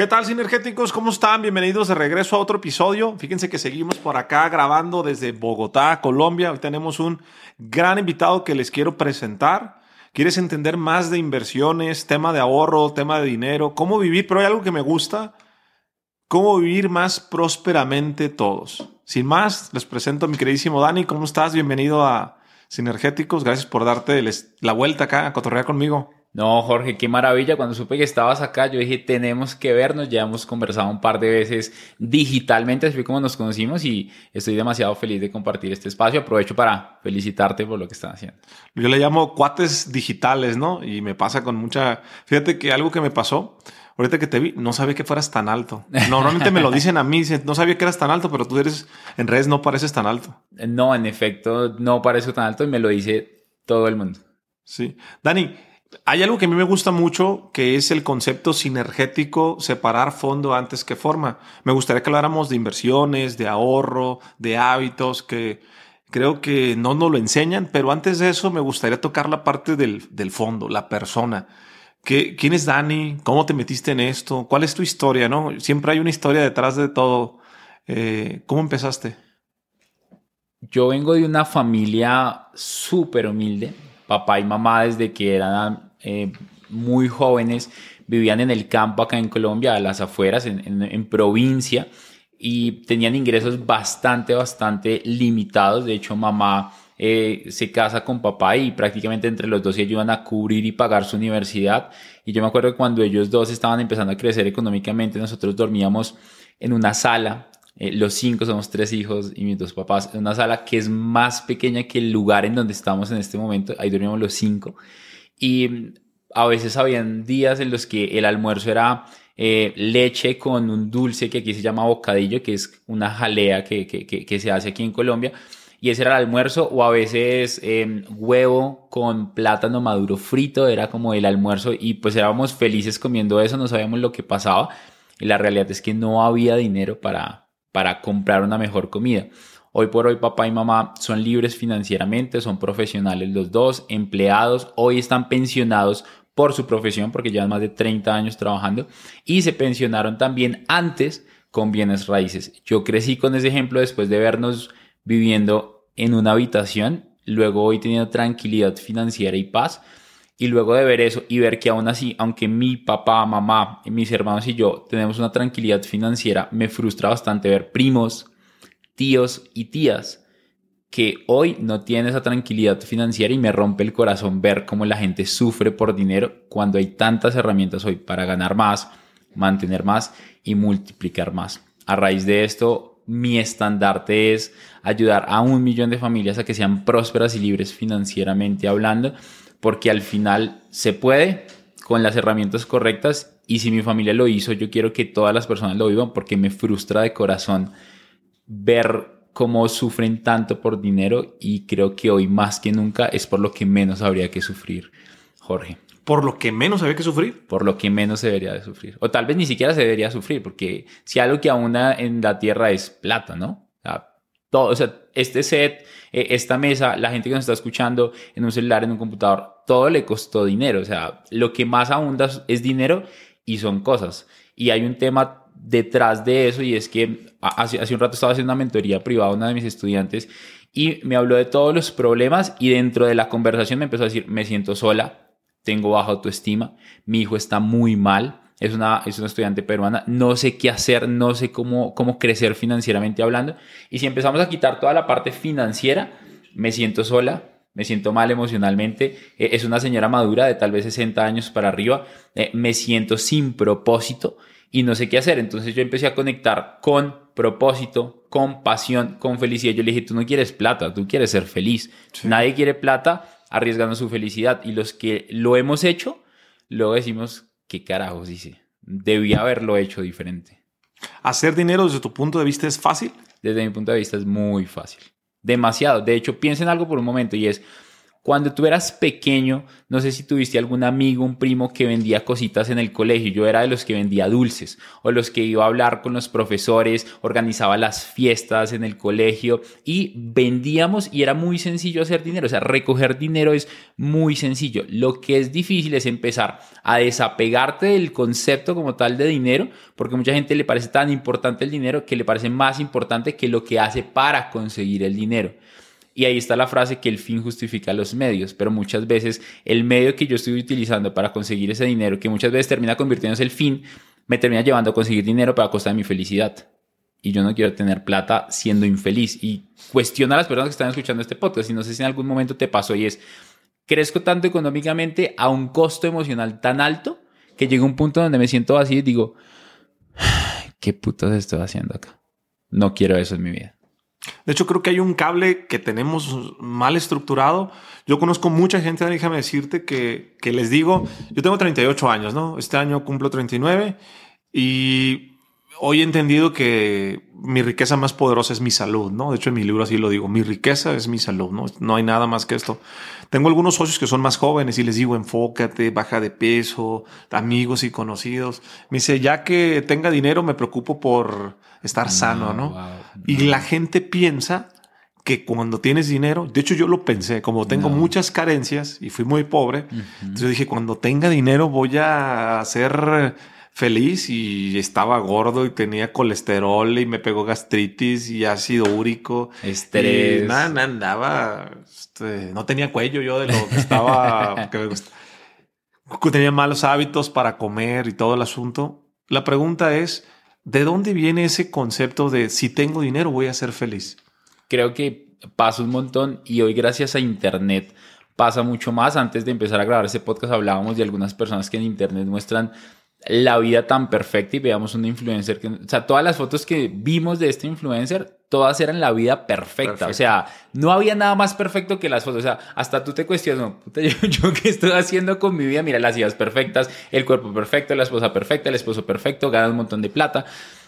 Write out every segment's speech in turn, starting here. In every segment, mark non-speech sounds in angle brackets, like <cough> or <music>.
¿Qué tal, sinergéticos? ¿Cómo están? Bienvenidos de regreso a otro episodio. Fíjense que seguimos por acá grabando desde Bogotá, Colombia. Hoy tenemos un gran invitado que les quiero presentar. ¿Quieres entender más de inversiones, tema de ahorro, tema de dinero, cómo vivir? Pero hay algo que me gusta, cómo vivir más prósperamente todos. Sin más, les presento a mi queridísimo Dani. ¿Cómo estás? Bienvenido a Sinergéticos. Gracias por darte la vuelta acá a cotorrear conmigo. No, Jorge, qué maravilla. Cuando supe que estabas acá, yo dije, tenemos que vernos. Ya hemos conversado un par de veces digitalmente, así como nos conocimos y estoy demasiado feliz de compartir este espacio. Aprovecho para felicitarte por lo que estás haciendo. Yo le llamo cuates digitales, ¿no? Y me pasa con mucha... Fíjate que algo que me pasó, ahorita que te vi, no sabía que fueras tan alto. Normalmente me lo dicen a mí, no sabía que eras tan alto, pero tú eres, en redes no pareces tan alto. No, en efecto, no parezco tan alto y me lo dice todo el mundo. Sí. Dani, hay algo que a mí me gusta mucho, que es el concepto sinergético, separar fondo antes que forma. Me gustaría que habláramos de inversiones, de ahorro, de hábitos, que creo que no nos lo enseñan, pero antes de eso me gustaría tocar la parte del, fondo, la persona. ¿Qué, ¿Quién es Dani? ¿Cómo te metiste en esto? ¿Cuál es tu historia? ¿no? Siempre hay una historia detrás de todo. Eh, ¿Cómo empezaste? Yo vengo de una familia súper humilde papá y mamá desde que eran eh, muy jóvenes vivían en el campo acá en Colombia, a las afueras, en, provincia, y tenían ingresos bastante, bastante limitados. De hecho, mamá eh, se casa con papá y prácticamente entre los dos se ayudan a cubrir y pagar su universidad. Y yo me acuerdo que cuando ellos dos estaban empezando a crecer económicamente, nosotros dormíamos en una sala eh, los cinco somos tres hijos y mis dos papás, en una sala que es más pequeña que el lugar en donde estamos en este momento. Ahí dormíamos los cinco. Y a veces habían días en los que el almuerzo era eh, leche con un dulce que aquí se llama bocadillo, que es una jalea que, que, que, se hace aquí en Colombia. Y ese era el almuerzo, o a veces em, huevo con plátano maduro frito, era como el almuerzo, y pues éramos felices comiendo eso, no sabíamos lo que pasaba. Y la realidad es que no había dinero para, para comprar una mejor comida. Hoy por hoy papá y mamá son libres financieramente, son profesionales los dos, empleados, hoy están pensionados por su profesión porque llevan más de 30 años trabajando y se pensionaron también antes con bienes raíces. Yo crecí con ese ejemplo después de vernos viviendo en una habitación, luego hoy teniendo tranquilidad financiera y paz y luego de ver eso y ver que aún así, aunque mi papá, mamá, mis hermanos y yo tenemos una tranquilidad financiera, me frustra bastante ver primos, tíos y tías que hoy no tienen esa tranquilidad financiera y me rompe el corazón ver cómo la gente sufre por dinero cuando hay tantas herramientas hoy para ganar más, mantener más y multiplicar más. A raíz de esto, mi estandarte es ayudar a un millón de familias a que sean prósperas y libres financieramente hablando porque al final se puede con las herramientas correctas y si mi familia lo hizo, yo quiero que todas las personas lo vivan porque me frustra de corazón ver cómo sufren tanto por dinero y creo que hoy más que nunca es por lo que menos habría que sufrir, Jorge. ¿Por lo que menos habría que sufrir? Por lo que menos se debería de sufrir. O tal vez ni siquiera se debería sufrir, porque si algo que abunda en la tierra es plata, ¿no? todo, o sea, este set, eh, esta mesa, la gente que nos está escuchando en un celular, en un computador, todo le costó dinero. O sea, lo que más abunda es dinero y son cosas. Y hay un tema detrás de eso y es que hace, hace un rato estaba haciendo una mentoría privada a una de mis estudiantes y me habló de todos los problemas y dentro de la conversación me empezó a decir, me siento sola, tengo baja autoestima, mi hijo está muy mal, es una, es una estudiante peruana, no sé qué hacer, no sé cómo, cómo crecer financieramente hablando. Y si empezamos a quitar toda la parte financiera, me siento sola, me siento mal emocionalmente, eh, es una señora madura de tal vez 60 años para arriba, eh, me siento sin propósito y no sé qué hacer. Entonces yo empecé a conectar con propósito, con pasión, con felicidad. Yo le dije, tú no quieres plata, tú quieres ser feliz. Nadie quiere plata arriesgando su felicidad. Y los que lo hemos hecho, luego decimos, ¿qué carajos hice? Debía haberlo hecho diferente. ¿Hacer dinero desde tu punto de vista es fácil? Desde mi punto de vista es muy fácil. Demasiado. De hecho, piensa en algo por un momento y es, cuando tú eras pequeño, no sé si tuviste algún amigo, un primo que vendía cositas en el colegio. Yo era de los que vendía dulces o los que iba a hablar con los profesores, organizaba las fiestas en el colegio y vendíamos y era muy sencillo hacer dinero. O sea, recoger dinero es muy sencillo. Lo que es difícil es empezar a desapegarte del concepto como tal de dinero, porque mucha gente le parece tan importante el dinero que le parece más importante que lo que hace para conseguir el dinero. Y ahí está la frase que el fin justifica los medios, pero muchas veces el medio que yo estoy utilizando para conseguir ese dinero, que muchas veces termina convirtiéndose el fin, me termina llevando a conseguir dinero para costa de mi felicidad. Y yo no quiero tener plata siendo infeliz. Y cuestiona a las personas que están escuchando este podcast. Y no sé si en algún momento te pasó y es, crezco tanto económicamente a un costo emocional tan alto que llega un punto donde me siento así y digo, ¿qué putos estoy haciendo acá? No quiero eso en mi vida. De hecho, creo que hay un cable que tenemos mal estructurado. Yo conozco mucha gente, déjame decirte, que, que les digo, yo tengo 38 años, ¿no? Este año cumplo 39 y hoy he entendido que mi riqueza más poderosa es mi salud, ¿no? De hecho, en mi libro así lo digo, mi riqueza es mi salud, ¿no? No hay nada más que esto. Tengo algunos socios que son más jóvenes y les digo, enfócate, baja de peso, amigos y conocidos. Me dice, ya que tenga dinero, me preocupo por estar sano, ¿no? Y la gente piensa que cuando tienes dinero, de hecho yo lo pensé, como tengo muchas carencias y fui muy pobre, entonces dije, cuando tenga dinero voy a ser feliz y estaba gordo y tenía colesterol y me pegó gastritis y ácido úrico. Estrés. nada, andaba, este, no tenía cuello yo de lo que estaba, <laughs> que me tenía malos hábitos para comer y todo el asunto. La pregunta es, ¿De dónde viene ese concepto de si tengo dinero voy a ser feliz? Creo que pasa un montón y hoy gracias a Internet pasa mucho más. Antes de empezar a grabar ese podcast hablábamos de algunas personas que en Internet muestran la vida tan perfecta y veamos una influencer que, o sea, todas las fotos que vimos de este influencer, todas eran la vida perfecta. O sea, no había nada más perfecto que las fotos. O sea, hasta tú te cuestionas, puta, <laughs> yo, yo, qué estoy haciendo con mi vida. Mira, las ideas perfectas, el cuerpo perfecto, la esposa perfecta, el esposo perfecto, ganas un montón de plata.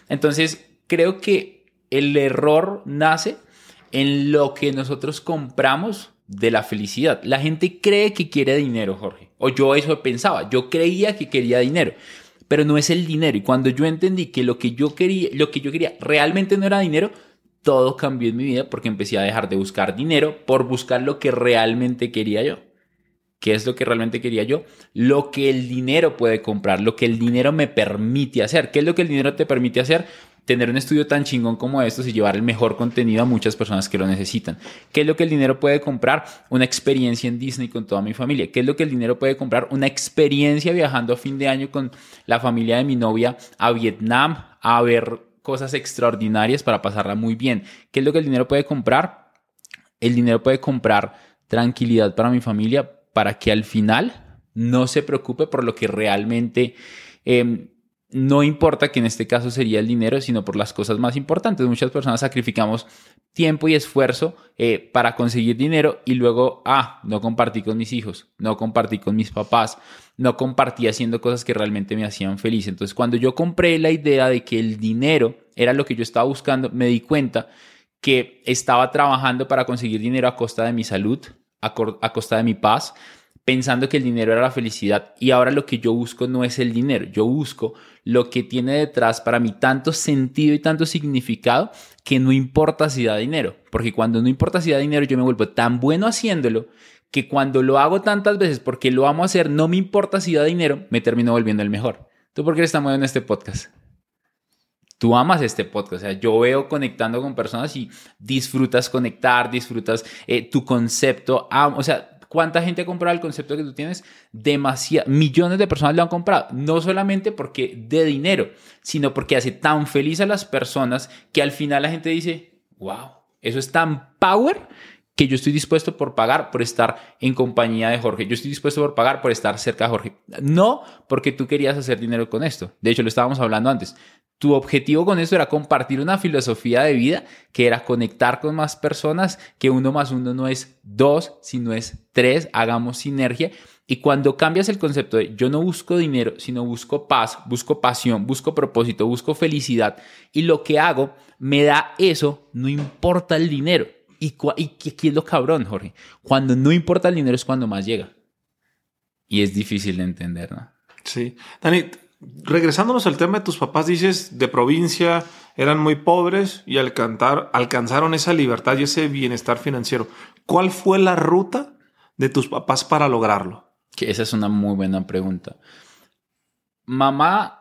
Entonces, creo que el error nace en lo que nosotros compramos de la felicidad. La gente cree que quiere dinero, Jorge. O yo eso pensaba. Yo creía que quería dinero pero no es el dinero. Y cuando yo entendí que lo que yo quería, lo que yo quería realmente no era dinero, todo cambió en mi vida porque empecé a dejar de buscar dinero por buscar lo que realmente quería yo. ¿Qué es lo que realmente quería yo? Lo que el dinero puede comprar, lo que el dinero me permite hacer. ¿Qué es lo que el dinero te permite hacer? Tener un estudio tan chingón como estos y llevar el mejor contenido a muchas personas que lo necesitan. ¿Qué es lo que el dinero puede comprar? Una experiencia en Disney con toda mi familia. ¿Qué es lo que el dinero puede comprar? Una experiencia viajando a fin de año con la familia de mi novia a Vietnam a ver cosas extraordinarias para pasarla muy bien. ¿Qué es lo que el dinero puede comprar? El dinero puede comprar tranquilidad para mi familia para que al final no se preocupe por lo que realmente em, no importa que en este caso sería el dinero, sino por las cosas más importantes. Muchas personas sacrificamos tiempo y esfuerzo eh, para conseguir dinero y luego, ah, no compartí con mis hijos, no compartí con mis papás, no compartí haciendo cosas que realmente me hacían feliz. Entonces, cuando yo compré la idea de que el dinero era lo que yo estaba buscando, me di cuenta que estaba trabajando para conseguir dinero a costa de mi salud, a costa de mi paz, pensando que el dinero era la felicidad y ahora lo que yo busco no es el dinero, yo busco lo que tiene detrás para mí tanto sentido y tanto significado que no importa si da dinero, porque cuando no importa si da dinero yo me vuelvo tan bueno haciéndolo que cuando lo hago tantas veces porque lo amo hacer, no me importa si da dinero, me termino volviendo el mejor. ¿Tú por qué estás en este podcast? tú amas este podcast. O sea, yo veo conectando con personas y disfrutas conectar, disfrutas eh, tu concepto. o sea, ¿Cuánta gente ha comprado el concepto que tú tienes? Demasiadas, millones de personas lo han comprado. No solamente porque de dinero, sino porque hace tan feliz a las personas que al final la gente dice, wow, eso es tan power que yo estoy dispuesto por pagar por estar en compañía de Jorge. Yo estoy dispuesto por pagar por estar cerca de Jorge. No porque tú querías hacer dinero con esto. De hecho, lo estábamos hablando antes. Tu objetivo con esto era compartir una filosofía de vida que era conectar con más personas, que uno más uno no es dos, sino es tres, hagamos sinergia. Y cuando cambias el concepto de yo no busco dinero, sino busco paz, busco pasión, busco propósito, busco felicidad, y lo que hago me da eso, no importa el dinero. Y, y aquí es lo cabrón, Jorge. Cuando no importa el dinero es cuando más llega. Y es difícil de entender, ¿no? Sí. Dani, regresándonos al tema de tus papás, dices de provincia, eran muy pobres y alcanzaron esa libertad y ese bienestar financiero. ¿Cuál fue la ruta de tus papás para lograrlo? Que esa es una muy buena pregunta. Mamá.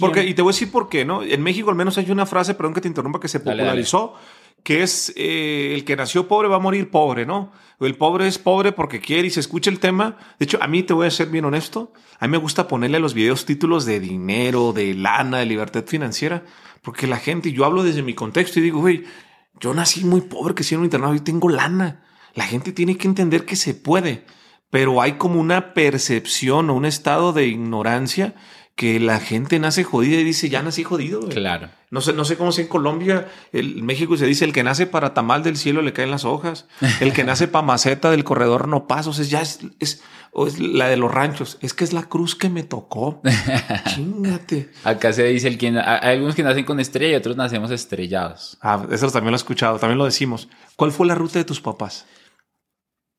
Porque, y te voy a decir por qué, ¿no? En México al menos hay una frase, perdón que te interrumpa, que se popularizó, que es eh, el que nació pobre va a morir pobre, ¿no? El pobre es pobre porque quiere y se escucha el tema. De hecho, a mí te voy a ser bien honesto, a mí me gusta ponerle a los videos títulos de dinero, de lana, de libertad financiera, porque la gente, yo hablo desde mi contexto y digo, güey, yo nací muy pobre, que si en un internado y tengo lana. La gente tiene que entender que se puede, pero hay como una percepción o un estado de ignorancia que la gente nace jodida y dice, ya nací jodido. Claro. No sé, no sé cómo es en Colombia, en México se dice, el que nace para tamal del cielo le caen las hojas, el que nace para maceta del corredor no pasa, o sea, ya es, es, la de los ranchos, es que es la cruz que me tocó. <laughs> Chingate. Acá se dice, el que, hay algunos que nacen con estrella y otros nacemos estrellados. Ah, eso también lo he escuchado, también lo decimos. ¿Cuál fue la ruta de tus papás?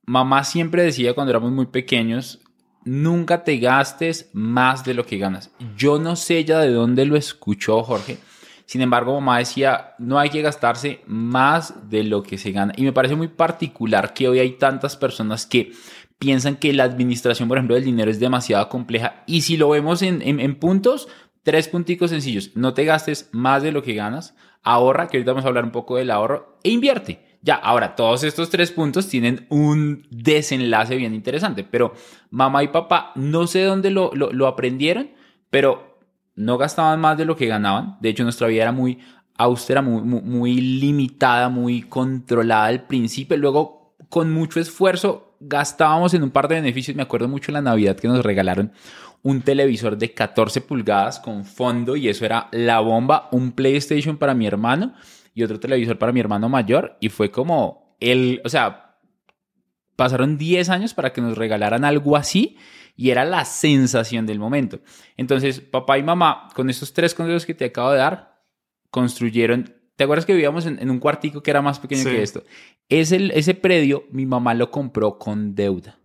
Mamá siempre decía cuando éramos muy pequeños, nunca te gastes más de lo que ganas. Yo no sé ya de dónde lo escuchó Jorge. Sin embargo, mamá decía, no hay que gastarse más de lo que se gana. Y me parece muy particular que hoy hay tantas personas que piensan que la administración, por ejemplo, del dinero es demasiado compleja. Y si lo vemos en, en puntos, tres punticos sencillos. No te gastes más de lo que ganas. Ahorra, que ahorita vamos a hablar un poco del ahorro, e invierte. Ya, ahora, todos estos tres puntos tienen un desenlace bien interesante, pero mamá y papá, no sé dónde lo, lo, aprendieron, pero no gastaban más de lo que ganaban. De hecho, nuestra vida era muy austera, muy, muy, limitada, muy controlada al principio. Luego, con mucho esfuerzo, gastábamos en un par de beneficios. Me acuerdo mucho la Navidad que nos regalaron un televisor de 14 pulgadas con fondo y eso era la bomba, un PlayStation para mi hermano y otro televisor para mi hermano mayor y fue como el, o sea, pasaron 10 años para que nos regalaran algo así y era la sensación del momento. Entonces, papá y mamá, con estos tres consejos que te acabo de dar, construyeron, ¿te acuerdas que vivíamos en, un cuartico que era más pequeño que esto? Ese, ese predio mi mamá lo compró con deuda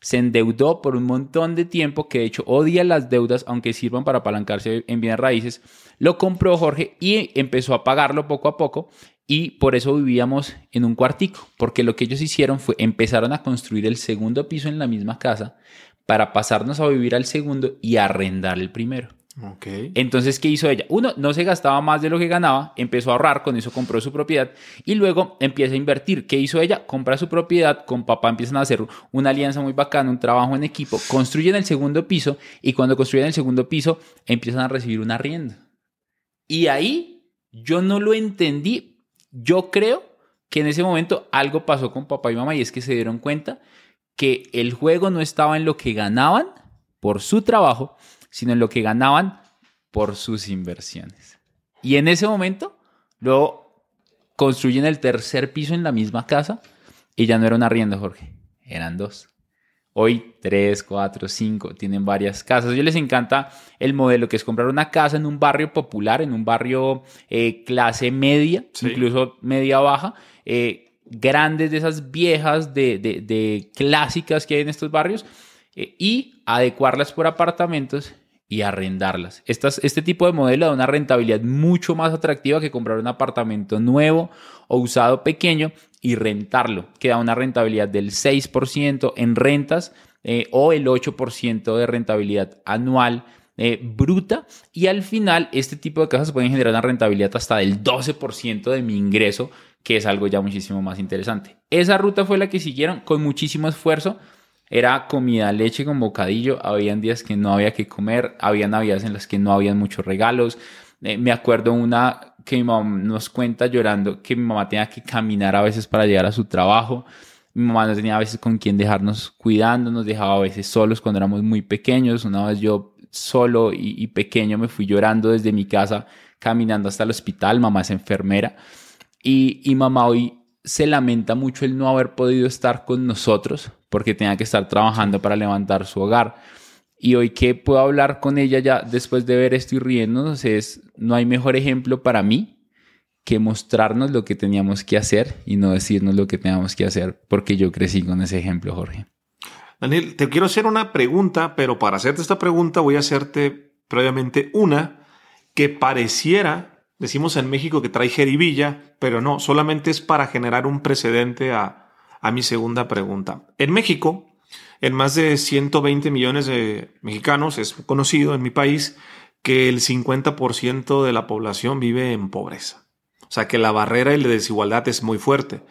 se endeudó por un montón de tiempo, que de hecho odia las deudas, aunque sirvan para apalancarse en bienes raíces. Lo compró Jorge y empezó a pagarlo poco a poco y por eso vivíamos en un cuartico, porque lo que ellos hicieron fue empezaron a construir el segundo piso en la misma casa para pasarnos a vivir al segundo y arrendar el primero. Entonces, ¿qué hizo ella? Uno, no se gastaba más de lo que ganaba, empezó a ahorrar, con eso compró su propiedad y luego empieza a invertir. ¿Qué hizo ella? Compra su propiedad, con papá empiezan a hacer una alianza muy bacana, un trabajo en equipo, construyen el segundo piso y cuando construyen el segundo piso empiezan a recibir una arriendo. Y ahí yo no lo entendí. Yo creo que en ese momento algo pasó con papá y mamá y es que se dieron cuenta que el juego no estaba en lo que ganaban por su trabajo, sino en lo que ganaban por sus inversiones. Y en ese momento, luego construyen el tercer piso en la misma casa y ya no era una arriendo, Jorge, eran dos. Hoy tres, cuatro, cinco, tienen varias casas. A ellos les encanta el modelo que es comprar una casa en un barrio popular, en un barrio eh, clase media, incluso media baja, eh, grandes de esas viejas de, de, clásicas que hay en estos barrios, eh, y adecuarlas por apartamentos y arrendarlas. este tipo de modelo da una rentabilidad mucho más atractiva que comprar un apartamento nuevo o usado pequeño y rentarlo, que da una rentabilidad del 6% en rentas eh, o el 8% de rentabilidad anual eh, bruta y al final este tipo de casas pueden generar una rentabilidad hasta del 12% de mi ingreso, que es algo ya muchísimo más interesante. Esa ruta fue la que siguieron con muchísimo esfuerzo era comida, leche con bocadillo. Habían días que no había que comer, había navidades en las que no habían muchos regalos. Eh, me acuerdo una que mi mamá nos cuenta llorando que mi mamá tenía que caminar a veces para llegar a su trabajo. Mi mamá no tenía a veces con quién dejarnos cuidando, nos dejaba a veces solos cuando éramos muy pequeños. Una vez yo solo y, y pequeño me fui llorando desde mi casa caminando hasta el hospital. Mamá es enfermera. Y, y mamá hoy se lamenta mucho el no haber podido estar con nosotros porque tenía que estar trabajando para levantar su hogar. Y hoy que puedo hablar con ella ya después de ver esto y riéndonos es, no hay mejor ejemplo para mí que mostrarnos lo que teníamos que hacer y no decirnos lo que teníamos que hacer, porque yo crecí con ese ejemplo, Jorge. Daniel, te quiero hacer una pregunta, pero para hacerte esta pregunta voy a hacerte previamente una que pareciera, decimos en México que trae jeribilla, pero no, solamente es para generar un precedente a, a mi segunda pregunta. En México, en más de 120 millones de mexicanos, es conocido en mi país que el 50% de la población vive en pobreza. O sea que la barrera y la desigualdad es muy fuerte.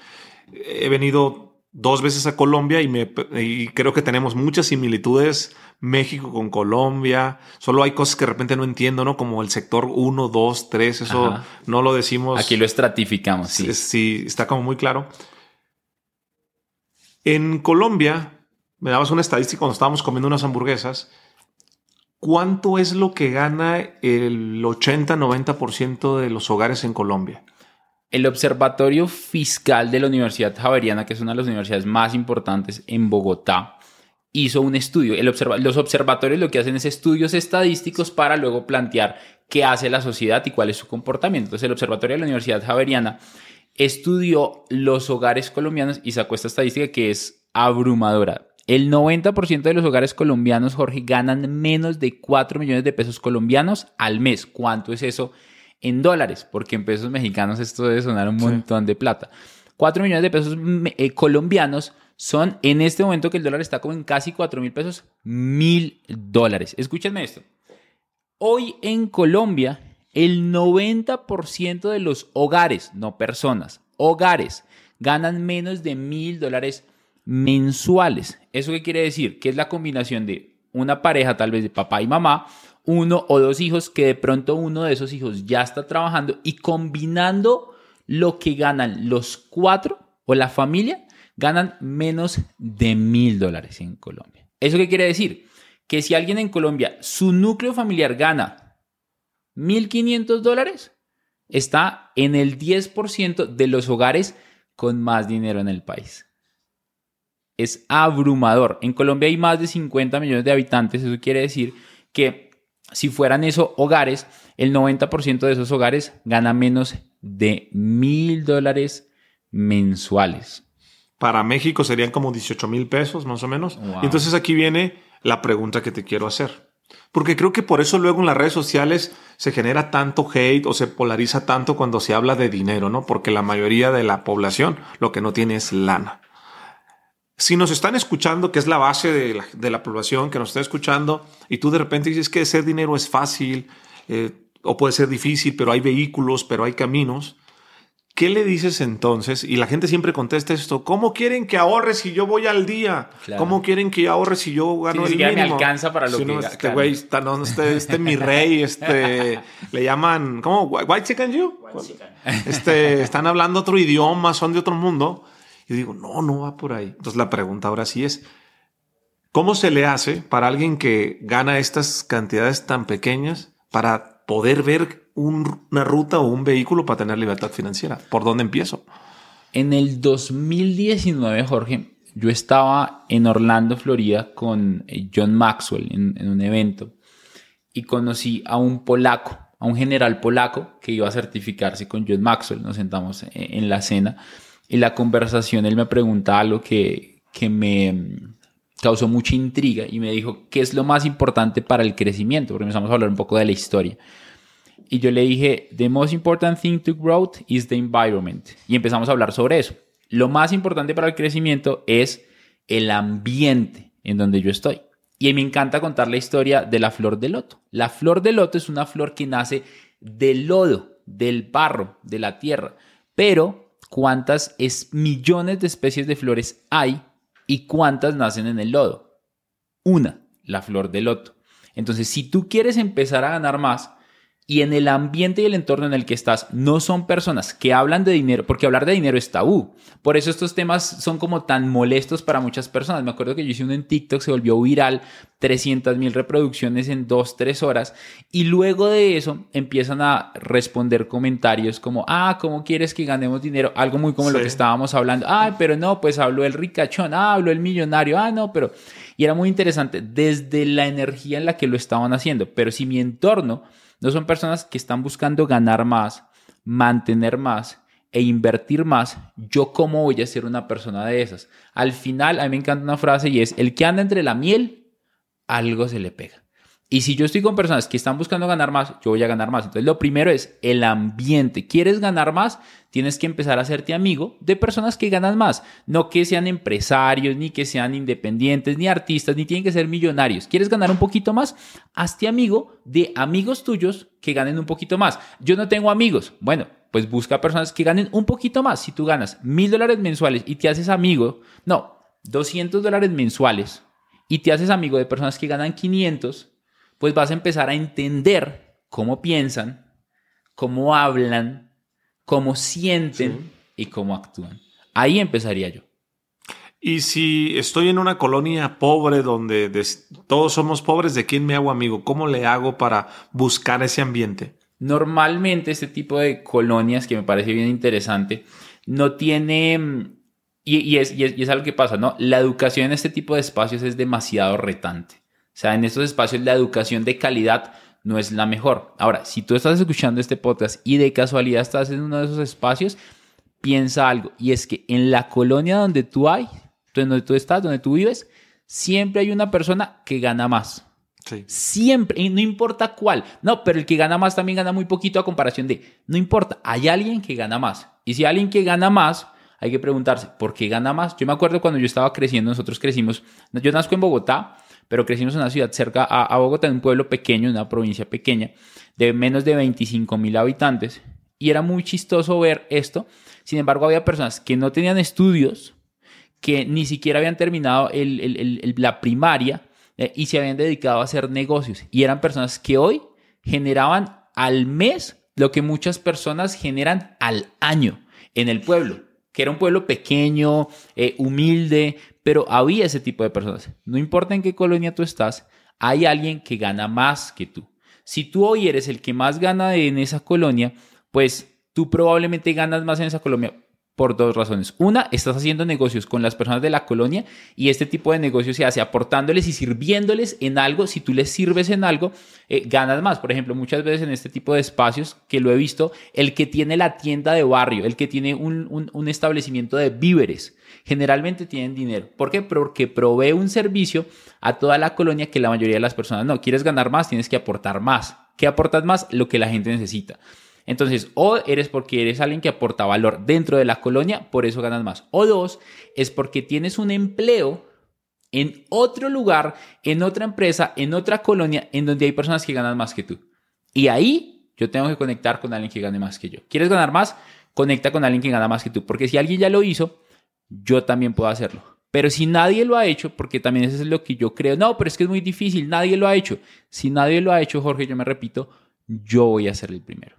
He venido dos veces a Colombia y, me, y creo que tenemos muchas similitudes México con Colombia. Solo hay cosas que de repente no entiendo, ¿no? Como el sector 1, 2, 3, eso no lo decimos. Aquí lo estratificamos, sí. Sí, está como muy claro. En Colombia, me dabas una estadística cuando estábamos comiendo unas hamburguesas. ¿Cuánto es lo que gana el 80-90% de los hogares en Colombia? El Observatorio Fiscal de la Universidad Javeriana, que es una de las universidades más importantes en Bogotá, hizo un estudio. Los observatorios lo que hacen es estudios estadísticos para luego plantear qué hace la sociedad y cuál es su comportamiento. Entonces, el Observatorio de la Universidad Javeriana estudió los hogares colombianos y sacó esta estadística que es abrumadora. El 90% de los hogares colombianos, Jorge, ganan menos de 4 millones de pesos colombianos al mes. ¿Cuánto es eso en dólares? Porque en pesos mexicanos esto debe sonar un montón de plata. 4 millones de pesos eh, colombianos son en este momento que el dólar está como en casi 4 mil pesos, mil dólares. Escúchenme esto. Hoy en Colombia, el 90% de los hogares, no personas, hogares, ganan menos de mil dólares mensuales. ¿Eso qué quiere decir? Que es la combinación de una pareja, tal vez de papá y mamá, uno o dos hijos, que de pronto uno de esos hijos ya está trabajando y combinando lo que ganan los cuatro o la familia, ganan menos de mil dólares en Colombia. ¿Eso qué quiere decir? Que si alguien en Colombia, su núcleo familiar gana 1.500 dólares, está en el 10% de los hogares con más dinero en el país. Es abrumador. En Colombia hay más de 50 millones de habitantes. Eso quiere decir que si fueran esos hogares, el 90% de esos hogares gana menos de mil dólares mensuales. Para México serían como 18 mil pesos más o menos. Y entonces aquí viene la pregunta que te quiero hacer. Porque creo que por eso luego en las redes sociales se genera tanto hate o se polariza tanto cuando se habla de dinero, ¿no? Porque la mayoría de la población lo que no tiene es lana. Si nos están escuchando, que es la base de la, población que nos está escuchando, y tú de repente dices que hacer dinero es fácil eh, o puede ser difícil, pero hay vehículos, pero hay caminos, ¿Qué le dices entonces? Y la gente siempre contesta esto. ¿Cómo quieren que ahorre si yo voy al día? ¿Cómo quieren que ahorre si yo gano el mínimo? me alcanza para lo que... No, este güey, está, no, este, este mi rey, este... <laughs> le llaman... ¿Cómo? ¿White chicken you? White chicken. Este, están hablando otro idioma, son de otro mundo. Y digo, no, no va por ahí. Entonces la pregunta ahora sí es... ¿Cómo se le hace para alguien que gana estas cantidades tan pequeñas para poder ver una ruta o un vehículo para tener libertad financiera? ¿Por dónde empiezo? En el 2019, Jorge, yo estaba en Orlando, Florida, con eh, John Maxwell en, un evento y conocí a un polaco, a un general polaco que iba a certificarse con John Maxwell. Nos sentamos eh, en la cena y la conversación él me preguntaba algo que, que me mm, causó mucha intriga y me dijo, ¿qué es lo más importante para el crecimiento? Porque empezamos a hablar un poco de la historia y yo le dije, the most important thing to growth is the environment. Y empezamos a hablar sobre eso. Lo más importante para el crecimiento es el ambiente en donde yo estoy. Y me encanta contar la historia de la flor de loto. La flor de loto es una flor que nace del lodo, del barro, de la tierra. Pero, ¿cuántas es, millones de especies de flores hay y cuántas nacen en el lodo? Una, la flor de loto. Entonces, si tú quieres empezar a ganar más, y en el ambiente y el entorno en el que estás no son personas que hablan de dinero, porque hablar de dinero es tabú. Por eso estos temas son como tan molestos para muchas personas. Me acuerdo que yo hice uno en TikTok, se volvió viral, 300 mil reproducciones en 2, 3 horas, y luego de eso empiezan a responder comentarios como, ah, ¿cómo quieres que ganemos dinero? Algo muy como lo que estábamos hablando. Ah, pero no, pues habló el ricachón, ah, habló el millonario, ah, no, pero... Y era muy interesante desde la energía en la que lo estaban haciendo. Pero si mi entorno no son personas que están buscando ganar más mantener más e invertir más, yo cómo voy a ser una persona de esas. Al final, a mí me encanta una frase y es, el que anda entre la miel, algo se le pega. Y si yo estoy con personas que están buscando ganar más, yo voy a ganar más. Entonces, lo primero es el ambiente. ¿Quieres ganar más? Tienes que empezar a hacerte amigo de personas que ganan más. No que sean empresarios, ni que sean independientes, ni artistas, ni tienen que ser millonarios. ¿Quieres ganar un poquito más? Hazte amigo de amigos tuyos que ganen un poquito más. Yo no tengo amigos. Bueno, pues busca personas que ganen un poquito más. Si tú ganas mil dólares mensuales y te haces amigo, no, 200 dólares mensuales y te haces amigo de personas que ganan 500, pues vas a empezar a entender cómo piensan, cómo hablan, cómo sienten y cómo actúan. Ahí empezaría yo. Y si estoy en una colonia pobre donde todos somos pobres, ¿de quién me hago amigo? ¿Cómo le hago para buscar ese ambiente? Normalmente este tipo de colonias, que me parece bien interesante, no tiene... Y, es, y, es, algo que pasa, ¿no? La educación en este tipo de espacios es demasiado retante. O sea, en estos espacios la educación de calidad no es la mejor. Ahora, si tú estás escuchando este podcast y de casualidad estás en uno de esos espacios, piensa algo. Y es que en la colonia donde tú hay, donde tú estás, donde tú vives, siempre hay una persona que gana más. Sí. Siempre, y no importa cuál. No, pero el que gana más también gana muy poquito a comparación de, no importa, hay alguien que gana más. Y si hay alguien que gana más, hay que preguntarse, ¿por qué gana más? Yo me acuerdo cuando yo estaba creciendo, nosotros crecimos, yo nazco en Bogotá pero crecimos en una ciudad cerca a, Bogotá, en un pueblo pequeño, una provincia pequeña, de menos de 25 mil habitantes. Y era muy chistoso ver esto. Sin embargo, había personas que no tenían estudios, que ni siquiera habían terminado la primaria eh, y se habían dedicado a hacer negocios. Y eran personas que hoy generaban al mes lo que muchas personas generan al año en el pueblo, que era un pueblo pequeño, eh, humilde, pero había ese tipo de personas. No importa en qué colonia tú estás, hay alguien que gana más que tú. Si tú hoy eres el que más gana en esa colonia, pues tú probablemente ganas más en esa colonia por dos razones. Una, estás haciendo negocios con las personas de la colonia y este tipo de negocio se hace aportándoles y sirviéndoles en algo. Si tú les sirves en algo, eh, ganas más. Por ejemplo, muchas veces en este tipo de espacios que lo he visto, el que tiene la tienda de barrio, el que tiene un, un establecimiento de víveres, generalmente tienen dinero. ¿Por qué? Porque provee un servicio a toda la colonia que la mayoría de las personas no. ¿Quieres ganar más? Tienes que aportar más. ¿Qué aportas más? Lo que la gente necesita. Entonces, o eres porque eres alguien que aporta valor dentro de la colonia, por eso ganas más. O dos, es porque tienes un empleo en otro lugar, en otra empresa, en otra colonia, en donde hay personas que ganan más que tú. Y ahí yo tengo que conectar con alguien que gane más que yo. ¿Quieres ganar más? Conecta con alguien que gana más que tú. Porque si alguien ya lo hizo, yo también puedo hacerlo. Pero si nadie lo ha hecho, porque también eso es lo que yo creo, no, pero es que es muy difícil, nadie lo ha hecho. Si nadie lo ha hecho, Jorge, yo me repito, yo voy a ser el primero.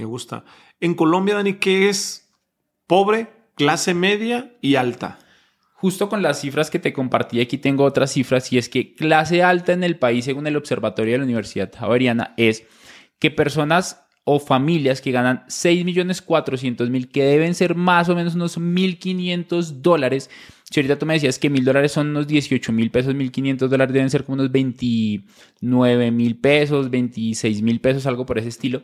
Me gusta. En Colombia, Dani, ¿qué es pobre, clase media y alta? Justo con las cifras que te compartí, aquí tengo otras cifras, y es que clase alta en el país, según el Observatorio de la Universidad Javeriana, es que personas o familias que ganan 6.400.000, que deben ser más o menos unos 1.500 dólares. Si ahorita tú me decías que 1.000 dólares son unos 18 mil pesos, 1.500 dólares deben ser como unos 29 mil pesos, 26 mil pesos, algo por ese estilo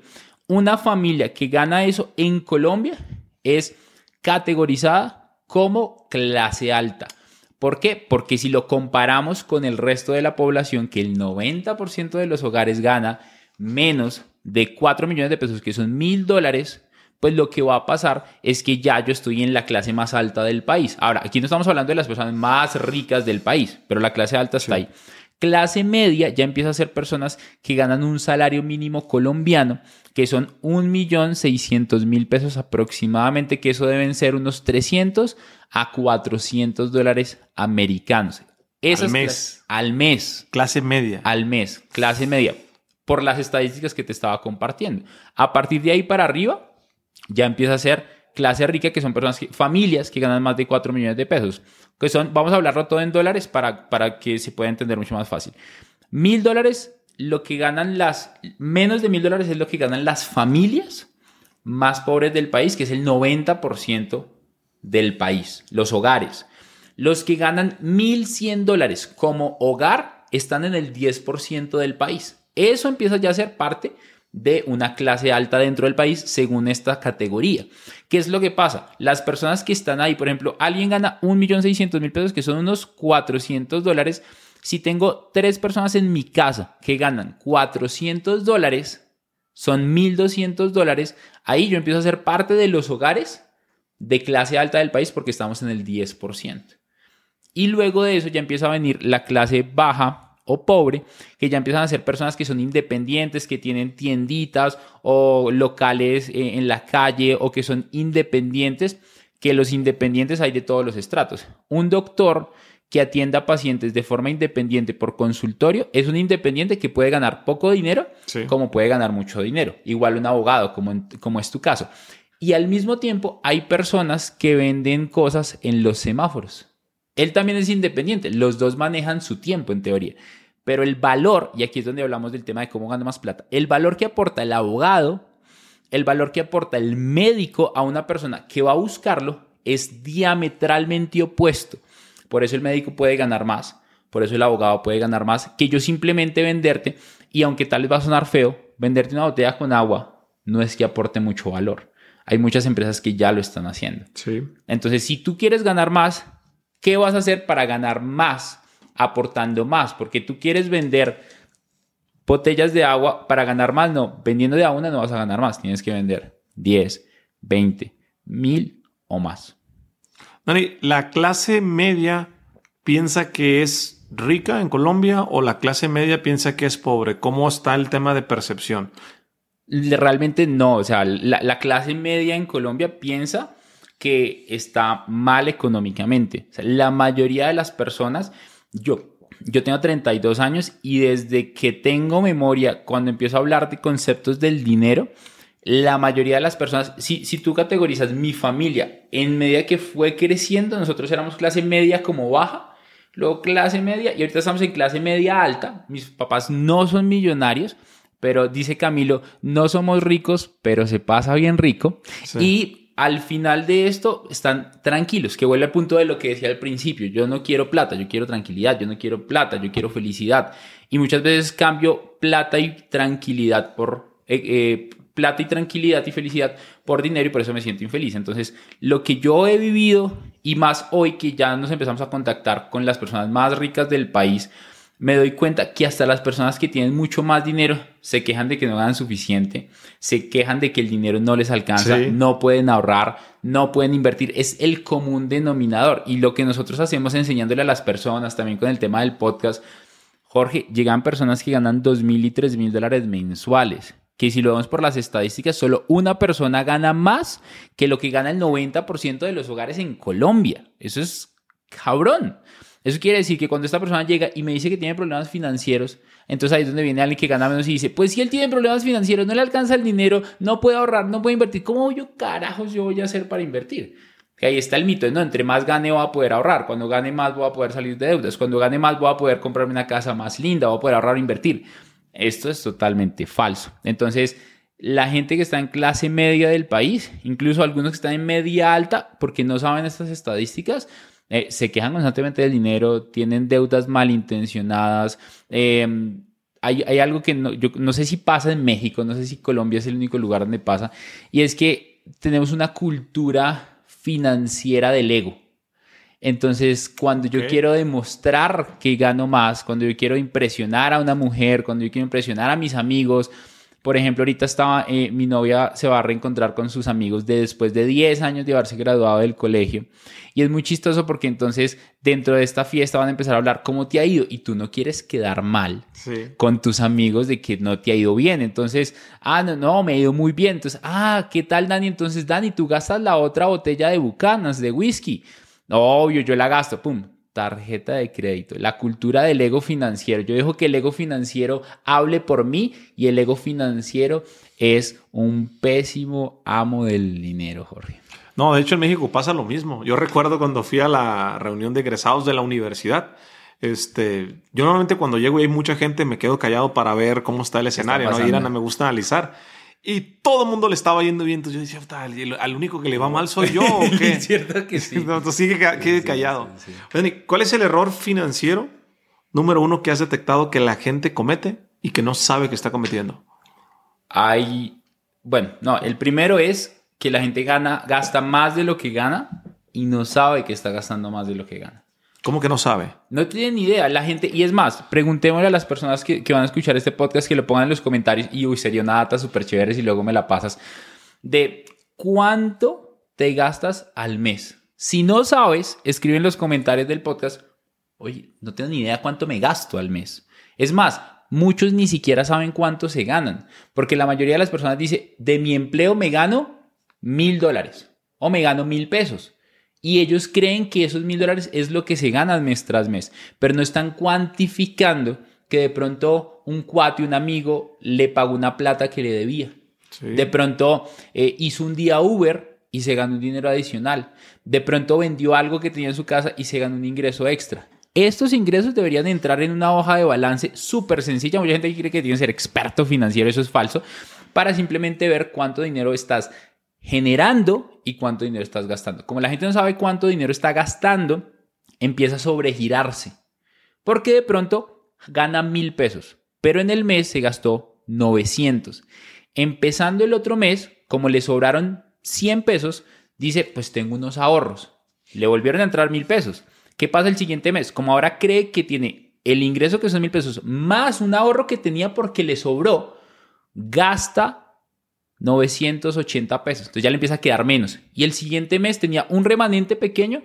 una familia que gana eso en Colombia es categorizada como clase alta. ¿Por qué? Porque si lo comparamos con el resto de la población, que el 90% de los hogares gana menos de 4 millones de pesos, que son mil dólares, pues lo que va a pasar es que ya yo estoy en la clase más alta del país. Ahora, aquí no estamos hablando de las personas más ricas del país, pero la clase alta está ahí. Clase media ya empieza a ser personas que ganan un salario mínimo colombiano, que son 1.600.000 pesos aproximadamente, que eso deben ser unos 300 a 400 dólares americanos. al mes. Al mes. Clase media. Al mes. Clase media. Por las estadísticas que te estaba compartiendo. A partir de ahí para arriba, ya empieza a ser clase rica, que son personas, familias que ganan más de 4 millones de pesos que son, vamos a hablarlo todo en dólares para, para que se pueda entender mucho más fácil. Mil dólares, lo que ganan las, menos de mil dólares es lo que ganan las familias más pobres del país, que es el 90% del país, los hogares. Los que ganan 1.100 dólares como hogar están en el 10% del país. Eso empieza ya a ser parte de una clase alta dentro del país según esta categoría. ¿Qué es lo que pasa? Las personas que están ahí, por ejemplo, alguien gana 1.600.000 pesos, que son unos 400 dólares. Si tengo tres personas en mi casa que ganan 400 dólares, son 1.200 dólares, ahí yo empiezo a ser parte de los hogares de clase alta del país porque estamos en el 10%. Y luego de eso ya empieza a venir la clase baja o pobre, que ya empiezan a ser personas que son independientes, que tienen tienditas o locales eh, en la calle o que son independientes, que los independientes hay de todos los estratos. Un doctor que atienda a pacientes de forma independiente por consultorio es un independiente que puede ganar poco dinero como puede ganar mucho dinero. Igual un abogado, como, como es tu caso. Y al mismo tiempo hay personas que venden cosas en los semáforos. Él también es independiente, los dos manejan su tiempo en teoría, pero el valor, y aquí es donde hablamos del tema de cómo gana más plata, el valor que aporta el abogado, el valor que aporta el médico a una persona que va a buscarlo es diametralmente opuesto. Por eso el médico puede ganar más, por eso el abogado puede ganar más que yo simplemente venderte, y aunque tal vez va a sonar feo, venderte una botella con agua no es que aporte mucho valor. Hay muchas empresas que ya lo están haciendo. Sí. Entonces, si tú quieres ganar más, ¿Qué vas a hacer para ganar más aportando más? Porque tú quieres vender botellas de agua para ganar más. No, vendiendo de a una no vas a ganar más. Tienes que vender 10, 20, mil o más. Dani, ¿la clase media piensa que es rica en Colombia o la clase media piensa que es pobre? ¿Cómo está el tema de percepción? Realmente no. O sea, la, la clase media en Colombia piensa que está mal económicamente. la mayoría de las personas, yo, yo tengo 32 años y desde que tengo memoria, cuando empiezo a hablar de conceptos del dinero, la mayoría de las personas, si, si tú categorizas mi familia, en medida que fue creciendo, nosotros éramos clase media como baja, luego clase media y ahorita estamos en clase media alta. Mis papás no son millonarios, pero dice Camilo, no somos ricos, pero se pasa bien rico. Y al final de esto están tranquilos, que vuelve al punto de lo que decía al principio, yo no quiero plata, yo quiero tranquilidad, yo no quiero plata, yo quiero felicidad. Y muchas veces cambio plata y tranquilidad por... Eh, eh, plata y tranquilidad y felicidad por dinero y por eso me siento infeliz. Entonces, lo que yo he vivido y más hoy que ya nos empezamos a contactar con las personas más ricas del país, me doy cuenta que hasta las personas que tienen mucho más dinero se quejan de que no ganan suficiente, se quejan de que el dinero no les alcanza, no pueden ahorrar, no pueden invertir. Es el común denominador. Y lo que nosotros hacemos enseñándole a las personas, también con el tema del podcast, Jorge, llegan personas que ganan dos mil y tres mil dólares mensuales. Que si lo vemos por las estadísticas, solo una persona gana más que lo que gana el 90% de los hogares en Colombia. Eso es cabrón. Eso quiere decir que cuando esta persona llega y me dice que tiene problemas financieros, entonces ahí es donde viene alguien que gana menos y dice, pues si él tiene problemas financieros, no le alcanza el dinero, no puede ahorrar, no puede invertir, ¿cómo yo carajos yo voy a hacer para invertir? Que ahí está el mito, ¿no? Entre más gane voy a poder ahorrar, cuando gane más voy a poder salir de deudas, cuando gane más voy a poder comprarme una casa más linda, voy a poder ahorrar o invertir. Esto es totalmente falso. Entonces, la gente que está en clase media del país, incluso algunos que están en media alta, porque no saben estas estadísticas, eh, se quejan constantemente del dinero, tienen deudas malintencionadas. Em, hay, hay, algo que no, yo no sé si pasa en México, no sé si Colombia es el único lugar donde pasa, y es que tenemos una cultura financiera del ego. Entonces, cuando yo quiero demostrar que gano más, cuando yo quiero impresionar a una mujer, cuando yo quiero impresionar a mis amigos, por ejemplo, ahorita estaba, eh, mi novia se va a reencontrar con sus amigos de después de 10 años de haberse graduado del colegio. Y es muy chistoso porque entonces dentro de esta fiesta van a empezar a hablar cómo te ha ido y tú no quieres quedar mal con tus amigos de que no te ha ido bien. Entonces, ah, no, no, me ha ido muy bien. Entonces, ah, ¿qué tal, Dani? Entonces, Dani, tú gastas la otra botella de Bucanas, de whisky. Obvio, yo la gasto, pum, tarjeta de crédito, la cultura del ego financiero. Yo dejo que el ego financiero hable por mí y el ego financiero es un pésimo amo del dinero, Jorge. No, de hecho en México pasa lo mismo. Yo recuerdo cuando fui a la reunión de egresados de la universidad. Este, yo normalmente cuando llego y hay mucha gente me quedo callado para ver cómo está el escenario, ¿no? Y me gusta analizar. Y todo el mundo le estaba yendo bien. Entonces yo decía, al único que le va mal soy yo. ¿o <laughs> qué? es cierto que sí. <laughs> entonces sigue quede callado. ¿Cuál es el error financiero número uno que has detectado que la gente comete y que no sabe que está cometiendo? hay, bueno, no, el primero es que la gente gana, gasta más de lo que gana y no sabe que está gastando más de lo que gana. ¿Cómo que no sabe? No tiene ni idea. La gente, y es más, preguntémosle a las personas que, que van a escuchar este podcast que lo pongan en los comentarios y uy, sería una data súper chévere si luego me la pasas. De cuánto te gastas al mes. Si no sabes, escribe en los comentarios del podcast, oye, no tengo ni idea cuánto me gasto al mes. Es más, muchos ni siquiera saben cuánto se ganan, porque la mayoría de las personas dice, de mi empleo me gano mil dólares o me gano mil pesos. Y ellos creen que esos mil dólares es lo que se ganan mes tras mes, pero no están cuantificando que de pronto un cuate, un amigo, le pagó una plata que le debía. De pronto eh, hizo un día Uber y se ganó un dinero adicional. De pronto vendió algo que tenía en su casa y se ganó un ingreso extra. Estos ingresos deberían entrar en una hoja de balance súper sencilla. Mucha gente cree que tiene que ser experto financiero, eso es falso, para simplemente ver cuánto dinero estás generando y cuánto dinero estás gastando. Como la gente no sabe cuánto dinero está gastando, empieza a sobregirarse. Porque de pronto gana mil pesos, pero en el mes se gastó 900. Empezando el otro mes, como le sobraron 100 pesos, dice, pues tengo unos ahorros. Le volvieron a entrar mil pesos. ¿Qué pasa el siguiente mes? Como ahora cree que tiene el ingreso que son mil pesos más un ahorro que tenía porque le sobró, gasta 980 pesos. Entonces ya le empieza a quedar menos. Y el siguiente mes tenía un remanente pequeño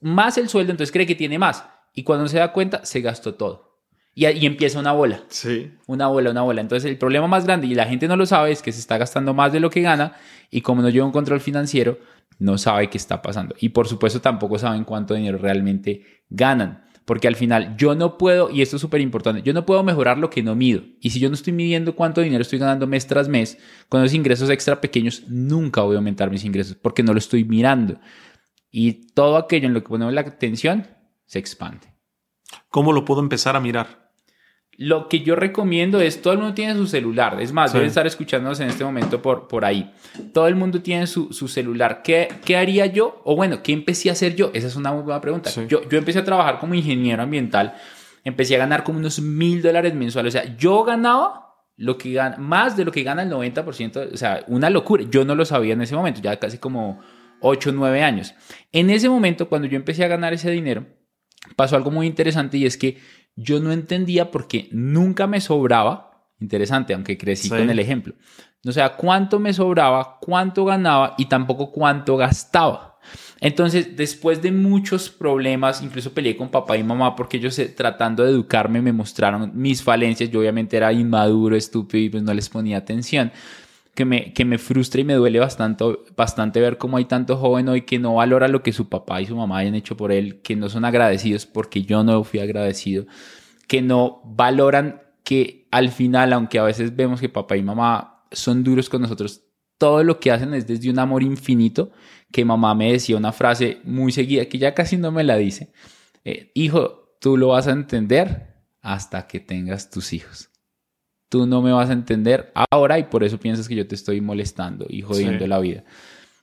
más el sueldo, entonces cree que tiene más. Y cuando se da cuenta, se gastó todo. Y, y empieza una bola. Sí. Una bola, una bola. Entonces el problema más grande, y la gente no lo sabe, es que se está gastando más de lo que gana. Y como no lleva un control financiero, no sabe qué está pasando. Y por supuesto tampoco saben cuánto dinero realmente ganan. Porque al final yo no puedo, y esto es súper importante, yo no puedo mejorar lo que no mido. Y si yo no estoy midiendo cuánto dinero estoy ganando mes tras mes, con esos ingresos extra pequeños, nunca voy a aumentar mis ingresos porque no lo estoy mirando. Y todo aquello en lo que ponemos la atención se expande. ¿Cómo lo puedo empezar a mirar? Lo que yo recomiendo es, todo el mundo tiene su celular, es más, deben estar escuchándonos en este momento por, por ahí. Todo el mundo tiene su, su celular. ¿Qué, ¿Qué, haría yo? O bueno, ¿qué empecé a hacer yo? Esa es una muy buena pregunta. Yo, yo empecé a trabajar como ingeniero ambiental, empecé a ganar como unos mil dólares mensuales. O sea, yo ganaba lo que gana, más de lo que gana el 90%, o sea, una locura. Yo no lo sabía en ese momento, ya casi como 8 o 9 años. En ese momento, cuando yo empecé a ganar ese dinero, pasó algo muy interesante y es que yo no entendía porque nunca me sobraba, interesante, aunque crecí con el ejemplo, o sea, cuánto me sobraba, cuánto ganaba y tampoco cuánto gastaba. Entonces, después de muchos problemas, incluso peleé con papá y mamá porque ellos eh, tratando de educarme me mostraron mis falencias. Yo obviamente era inmaduro, estúpido y pues no les ponía atención que me, que me frustra y me duele bastante, bastante ver cómo hay tanto joven hoy que no valora lo que su papá y su mamá hayan hecho por él, que no son agradecidos porque yo no fui agradecido, que no valoran que al final, aunque a veces vemos que papá y mamá son duros con nosotros, todo lo que hacen es desde un amor infinito, que mamá me decía una frase muy seguida, que ya casi no me la dice, eh, hijo, tú lo vas a entender hasta que tengas tus hijos tú no me vas a entender ahora y por eso piensas que yo te estoy molestando y jodiendo la vida.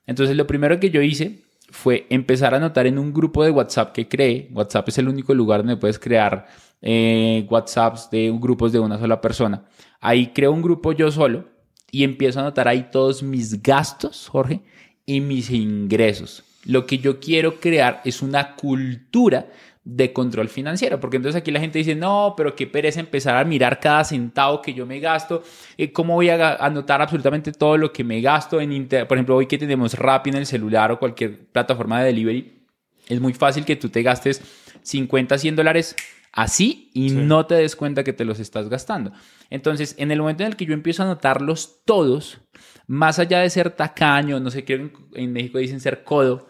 Entonces lo primero que yo hice fue empezar a anotar en un grupo de WhatsApp que creé. WhatsApp es el único lugar donde puedes crear eh, WhatsApps de grupos de una sola persona. Ahí creo un grupo yo solo y empiezo a anotar ahí todos mis gastos, Jorge, y mis ingresos. Lo que yo quiero crear es una cultura de control financiero, porque entonces aquí la gente dice, no, pero qué pereza empezar a mirar cada centavo que yo me gasto, eh, cómo voy a anotar absolutamente todo lo que me gasto en, Internet? por ejemplo, hoy que tenemos Rappi en el celular o cualquier plataforma de delivery, es muy fácil que tú te gastes 50, 100 dólares así y no te des cuenta que te los estás gastando. Entonces, en el momento en el que yo empiezo a anotarlos todos, más allá de ser tacaño, no sé qué en México dicen ser codo,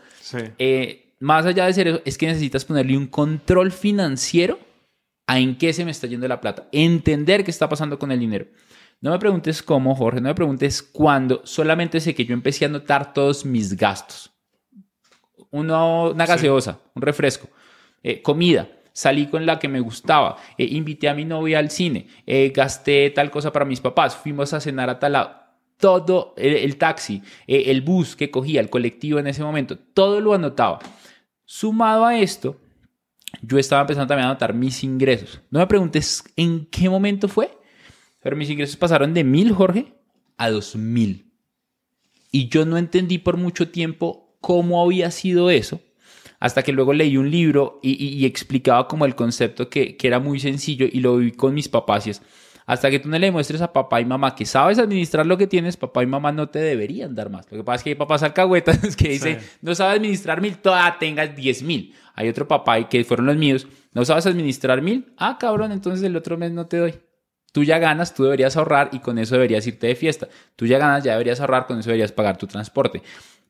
eh, más allá de ser eso, es que necesitas ponerle un control financiero a en qué se me está yendo la plata. Entender qué está pasando con el dinero. No me preguntes cómo, Jorge, no me preguntes cuándo. Solamente sé que yo empecé a anotar todos mis gastos. Uno, una gaseosa, un refresco, eh, comida. Salí con la que me gustaba, eh, invité a mi novia al cine, eh, gasté tal cosa para mis papás, fuimos a cenar a tal lado todo el, taxi, el bus que cogía, el colectivo en ese momento, todo lo anotaba. Sumado a esto, yo estaba empezando también a anotar mis ingresos. No me preguntes en qué momento fue, pero mis ingresos pasaron de mil, Jorge, a 2000. Y yo no entendí por mucho tiempo cómo había sido eso, hasta que luego leí un libro y, explicaba como el concepto que, que, era muy sencillo y lo vi con mis papás y es, hasta que tú no le demuestres a papá y mamá que sabes administrar lo que tienes, papá y mamá no te deberían dar más. Lo que pasa es que hay papás alcahuetas <laughs> que dicen, no sabes administrar mil, toda tengas diez mil. Hay otro papá y que fueron los míos, no sabes administrar mil, ah cabrón, entonces el otro mes no te doy. Tú ya ganas, tú deberías ahorrar y con eso deberías irte de fiesta. Tú ya ganas, ya deberías ahorrar, con eso deberías pagar tu transporte.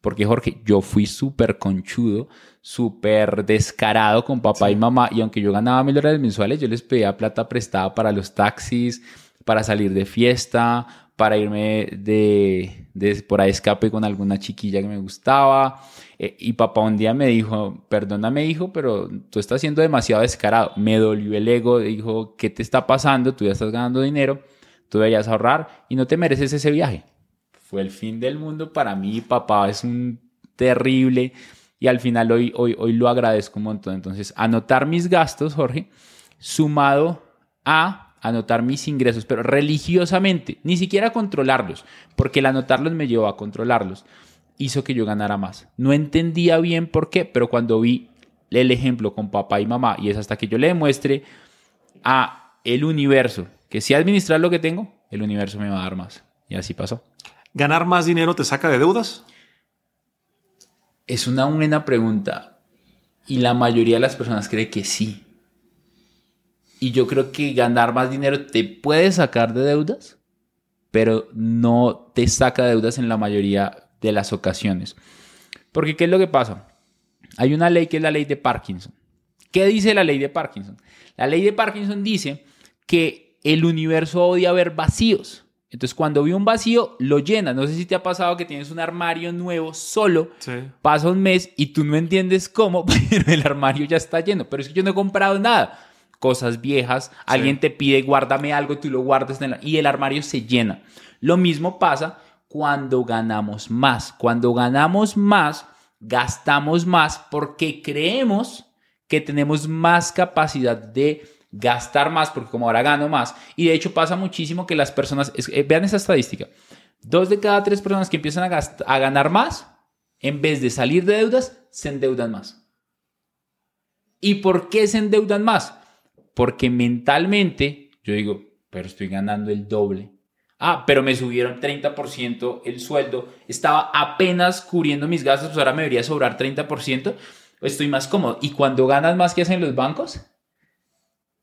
Porque Jorge, yo fui súper conchudo, súper descarado con papá y mamá. Y aunque yo ganaba mil dólares mensuales, yo les pedía plata prestada para los taxis, para salir de fiesta, para irme de, de por ahí escape con alguna chiquilla que me gustaba. Eh, y papá un día me dijo, perdóname hijo, pero tú estás siendo demasiado descarado. Me dolió el ego, dijo, ¿qué te está pasando? Tú ya estás ganando dinero, tú deberías ahorrar y no te mereces ese viaje fue el fin del mundo para mí. Papá es un terrible y al final hoy, hoy, hoy lo agradezco un montón. Entonces, anotar mis gastos, Jorge, sumado a anotar mis ingresos, pero religiosamente, ni siquiera controlarlos, porque el anotarlos me llevó a controlarlos, hizo que yo ganara más. No entendía bien por qué, pero cuando vi el ejemplo con papá y mamá, y es hasta que yo le demuestre a el universo que si administrar lo que tengo, el universo me va a dar más. Y así pasó. ¿Ganar más dinero te saca de deudas? Es una buena pregunta y la mayoría de las personas cree que sí. Y yo creo que ganar más dinero te puede sacar de deudas, pero no te saca de deudas en la mayoría de las ocasiones. Porque ¿qué es lo que pasa? Hay una ley que es la ley de Parkinson. ¿Qué dice la ley de Parkinson? La ley de Parkinson dice que el universo odia ver vacíos. Entonces, cuando vi un vacío, lo llena. No sé si te ha pasado que tienes un armario nuevo solo, pasa un mes y tú no entiendes cómo, <laughs> pero el armario ya está lleno. Pero es que yo no he comprado nada. Cosas viejas, alguien te pide, guárdame algo, tú lo guardas en y el armario se llena. Lo mismo pasa cuando ganamos más. Cuando ganamos más, gastamos más porque creemos que tenemos más capacidad de gastar más, porque como ahora gano más, y de hecho pasa muchísimo que las personas, eh, vean esa estadística, dos de cada tres personas que empiezan a, ganar más, en vez de salir de deudas, se endeudan más. ¿Y por qué se endeudan más? Porque mentalmente, yo digo, pero estoy ganando el doble. Ah, pero me subieron 30% el sueldo. Estaba apenas cubriendo mis gastos, pues ahora me debería sobrar 30%. Estoy más cómodo. ¿Y cuando ganas más, que hacen los bancos?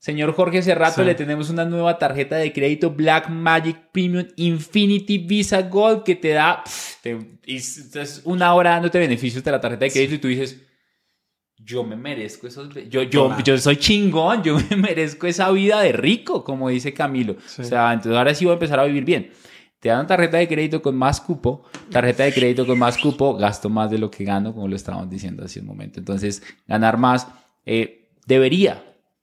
Señor Jorge Cerrato, le tenemos una nueva tarjeta de crédito Black Magic Premium Infinity Visa Gold que te da una hora dándote beneficios de la tarjeta de crédito y tú dices, yo me merezco esos... Yo, yo, yo soy chingón, yo <laughs> me merezco esa vida de rico, como dice Camilo. O sea, entonces ahora sí voy a empezar a vivir bien. Te dan tarjeta de crédito con más cupo, tarjeta de crédito con más cupo, gasto más de lo que gano, como lo estábamos diciendo hace un momento. Entonces, ganar más eh, debería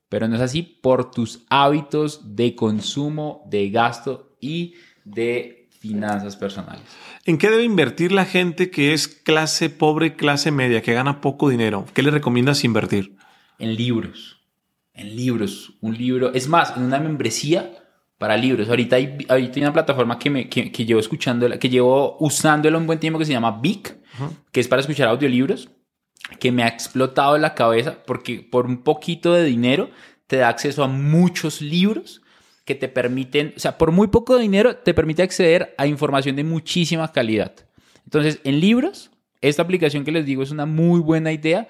pero no es así por tus hábitos de consumo, de gasto y de finanzas personales. ¿En qué debe invertir la gente que es clase pobre, clase media, que gana poco dinero? ¿Qué le recomiendas invertir? En libros. En libros. Un libro. Es más, en una membresía para libros. Ahorita hay, ahorita una plataforma que, me, que, llevo escuchando, que llevo usándolo un buen tiempo que se llama Vic, que es para escuchar audiolibros que me ha explotado la cabeza porque por un poquito de dinero te da acceso a muchos libros que te permiten, o sea, por muy poco dinero te permite acceder a información de muchísima calidad. Entonces, en libros, esta aplicación que les digo es una muy buena idea.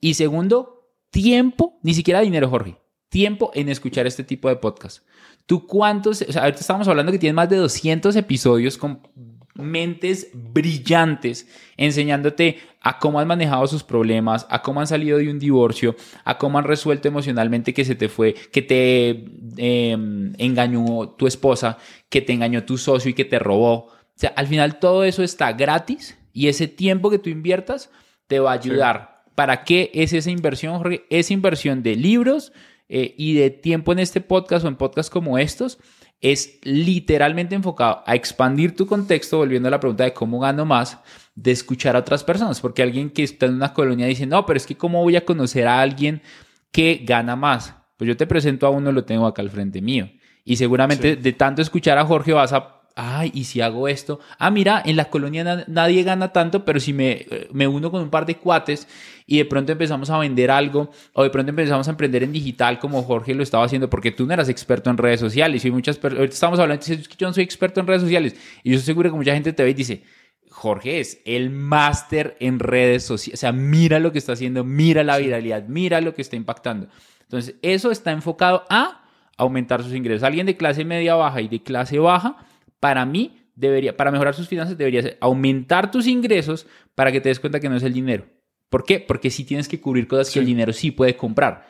Y segundo, tiempo, ni siquiera dinero, Jorge, tiempo en escuchar este tipo de podcast. ¿Tú cuántos? O sea, ahorita estamos hablando que tienes más de 200 episodios con mentes brillantes enseñándote a cómo han manejado sus problemas, a cómo han salido de un divorcio, a cómo han resuelto emocionalmente que se te fue, que te em, engañó tu esposa, que te engañó tu socio y que te robó. O sea, al final todo eso está gratis y ese tiempo que tú inviertas te va a ayudar. ¿Para qué es esa inversión, Jorge? Esa inversión de libros eh, y de tiempo en este podcast o en podcasts como estos es literalmente enfocado a expandir tu contexto, volviendo a la pregunta de cómo gano más, de escuchar a otras personas, porque alguien que está en una colonia dice, no, pero es que cómo voy a conocer a alguien que gana más. Pues yo te presento a uno, lo tengo acá al frente mío. Y seguramente de tanto escuchar a Jorge vas a ay, ¿y si hago esto? Ah, mira, en la colonia nadie gana tanto, pero si me, me uno con un par de cuates y de pronto empezamos a vender algo o de pronto empezamos a emprender en digital como Jorge lo estaba haciendo, porque tú no eras experto en redes sociales y muchas personas, estamos hablando, que yo no soy experto en redes sociales y yo estoy seguro que mucha gente te ve y dice, Jorge es el máster en redes sociales, o sea, mira lo que está haciendo, mira la viralidad, mira lo que está impactando. Entonces, eso está enfocado a aumentar sus ingresos. Alguien de clase media baja y de clase baja, para mí, debería, para mejorar sus finanzas, debería ser aumentar tus ingresos para que te des cuenta que no es el dinero. ¿Por qué? Porque si tienes que cubrir cosas que el dinero sí puede comprar.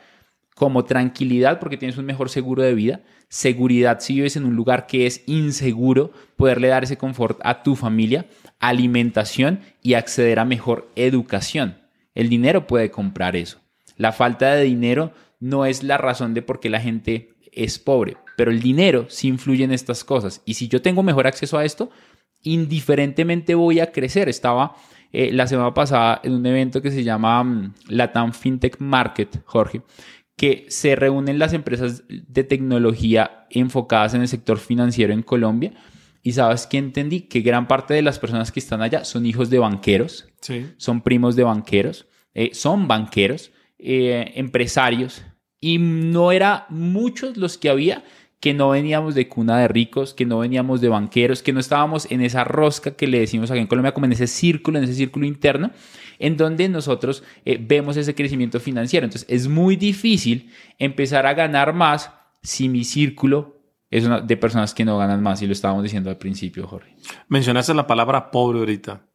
Como tranquilidad, porque tienes un mejor seguro de vida. Seguridad, si vives en un lugar que es inseguro, poderle dar ese confort a tu familia. Alimentación y acceder a mejor educación. El dinero puede comprar eso. La falta de dinero no es la razón de por qué la gente es pobre, pero el dinero sí influye en estas cosas. Y si yo tengo mejor acceso a esto, indiferentemente voy a crecer. Estaba eh, la semana pasada en un evento que se llama mm, Latam FinTech Market, Jorge, que se reúnen las empresas de tecnología enfocadas en el sector financiero en Colombia. Y sabes que entendí que gran parte de las personas que están allá son hijos de banqueros, son primos de banqueros, eh, son banqueros, eh, empresarios, y no era muchos los que había que no veníamos de cuna de ricos, que no veníamos de banqueros, que no estábamos en esa rosca que le decimos aquí en Colombia, como en ese círculo, en ese círculo interno, en donde nosotros eh, vemos ese crecimiento financiero. Entonces es muy difícil empezar a ganar más si mi círculo es una, de personas que no ganan más, y lo estábamos diciendo al principio, Jorge. Mencionaste la palabra pobre ahorita.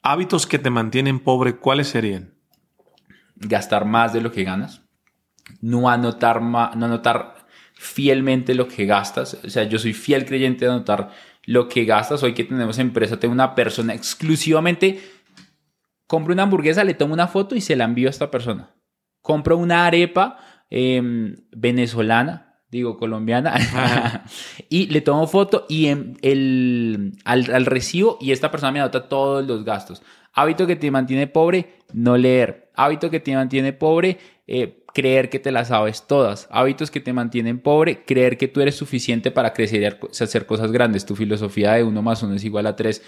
Hábitos que te mantienen pobre, ¿cuáles serían? Gastar más de lo que ganas no anotar, no anotar fielmente lo que gastas. O sea, yo soy fiel creyente de anotar lo que gastas. Hoy que tenemos empresa, tengo una persona exclusivamente, compro una hamburguesa, le tomo una foto y se la envío a esta persona. Compro una arepa em, venezolana, digo colombiana, <laughs> y le tomo foto y el, al, al recibo y esta persona me anota todos los gastos. Hábito que te mantiene pobre, no leer. Hábito que te mantiene pobre, eh, creer que te las sabes todas. Hábitos que te mantienen pobre, creer que tú eres suficiente para crecer y hacer cosas grandes. Tu filosofía de uno más uno es igual a tres.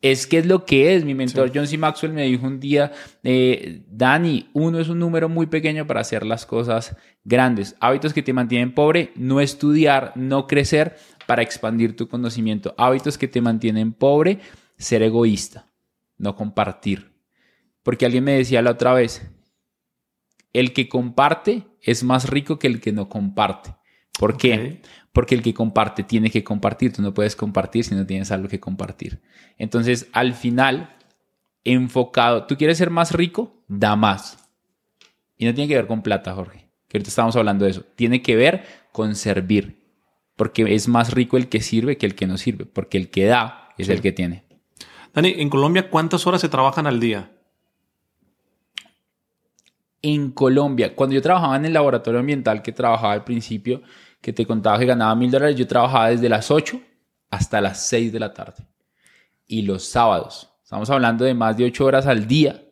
Es que es lo que es. Mi mentor John C. Maxwell me dijo un día, eh, Dani, uno es un número muy pequeño para hacer las cosas grandes. Hábitos que te mantienen pobre, no estudiar, no crecer para expandir tu conocimiento. Hábitos que te mantienen pobre, ser egoísta, no compartir. Porque alguien me decía la otra vez, el que comparte es más rico que el que no comparte. ¿Por qué? Porque el que comparte tiene que compartir. Tú no puedes compartir si no tienes algo que compartir. Entonces, al final, enfocado, ¿tú quieres ser más rico? Da más. Y no tiene que ver con plata, Jorge. Que ahorita estamos hablando de eso. Tiene que ver con servir. Porque es más rico el que sirve que el que no sirve. Porque el que da es el que tiene. Dani, en Colombia, ¿cuántas horas se trabajan al día? En Colombia, cuando yo trabajaba en el laboratorio ambiental que trabajaba al principio, que te contaba que ganaba mil dólares, yo trabajaba desde las 8 hasta las 6 de la tarde. Y los sábados, estamos hablando de más de 8 horas al día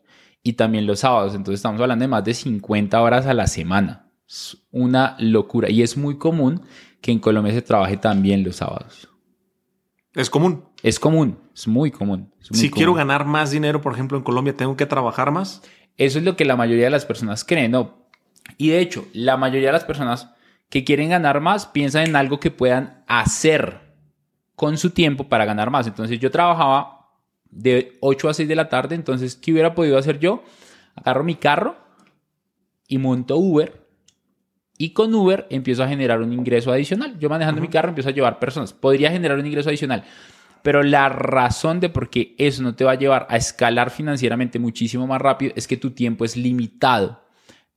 y también los sábados, entonces estamos hablando de más de 50 horas a la semana. Es una locura y es muy común que en Colombia se trabaje también los sábados. Es común. Es común, es muy común. si quiero ganar más dinero, por ejemplo, en Colombia, ¿tengo que trabajar más? Eso es lo que la mayoría de las personas creen, ¿no? Y de hecho, la mayoría de las personas que quieren ganar más piensan en algo que puedan hacer con su tiempo para ganar más. Entonces yo trabajaba de 8 a 6 de la tarde, entonces ¿qué hubiera podido hacer yo? Agarro mi carro y monto Uber y con Uber empiezo a generar un ingreso adicional. Yo manejando mi carro empiezo a llevar personas. Podría generar un ingreso adicional. Pero la razón de por qué eso no te va a llevar a escalar financieramente muchísimo más rápido es que tu tiempo es limitado,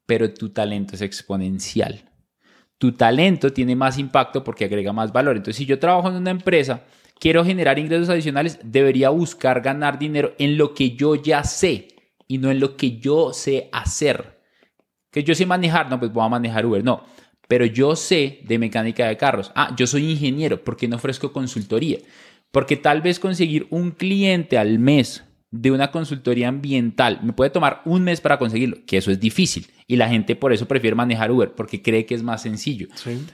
pero tu talento es exponencial. Tu talento tiene más impacto porque agrega más valor. Entonces, si yo trabajo en una empresa, quiero generar ingresos adicionales, debería buscar ganar dinero en lo que yo ya sé y no en lo que yo sé hacer. Que yo sé manejar, no, pues voy a manejar Uber, no. Pero yo sé de mecánica de carros. Ah, yo soy ingeniero, ¿por qué no ofrezco consultoría? Porque tal vez conseguir un cliente al mes de una consultoría ambiental me puede tomar un mes para conseguirlo, que eso es difícil. Y la gente por eso prefiere manejar Uber, porque cree que es más sencillo.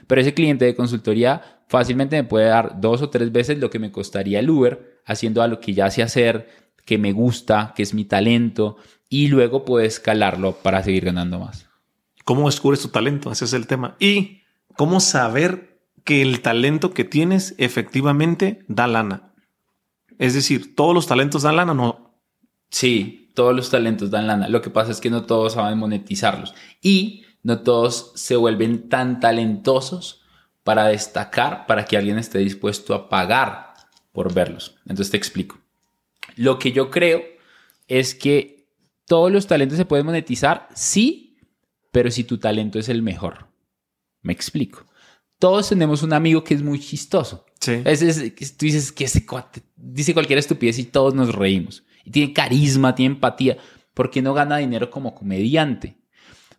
Pero ese cliente de consultoría fácilmente me puede dar dos o tres veces lo que me costaría el Uber haciendo a lo que ya sé hacer, que me gusta, que es mi talento, y luego puedo escalarlo para seguir ganando más. ¿Cómo descubres tu talento? Ese es el tema. Y cómo saber que el talento que tienes efectivamente da lana. Es decir, todos los talentos dan lana, no. Sí, todos los talentos dan lana. Lo que pasa es que no todos saben monetizarlos y no todos se vuelven tan talentosos para destacar, para que alguien esté dispuesto a pagar por verlos. Entonces te explico. Lo que yo creo es que todos los talentos se pueden monetizar, sí, pero si tu talento es el mejor. Me explico. Todos tenemos un amigo que es muy chistoso. Sí. tú dices que ese cuate dice cualquier estupidez y todos nos reímos. Y tiene carisma, tiene empatía. porque no gana dinero como comediante?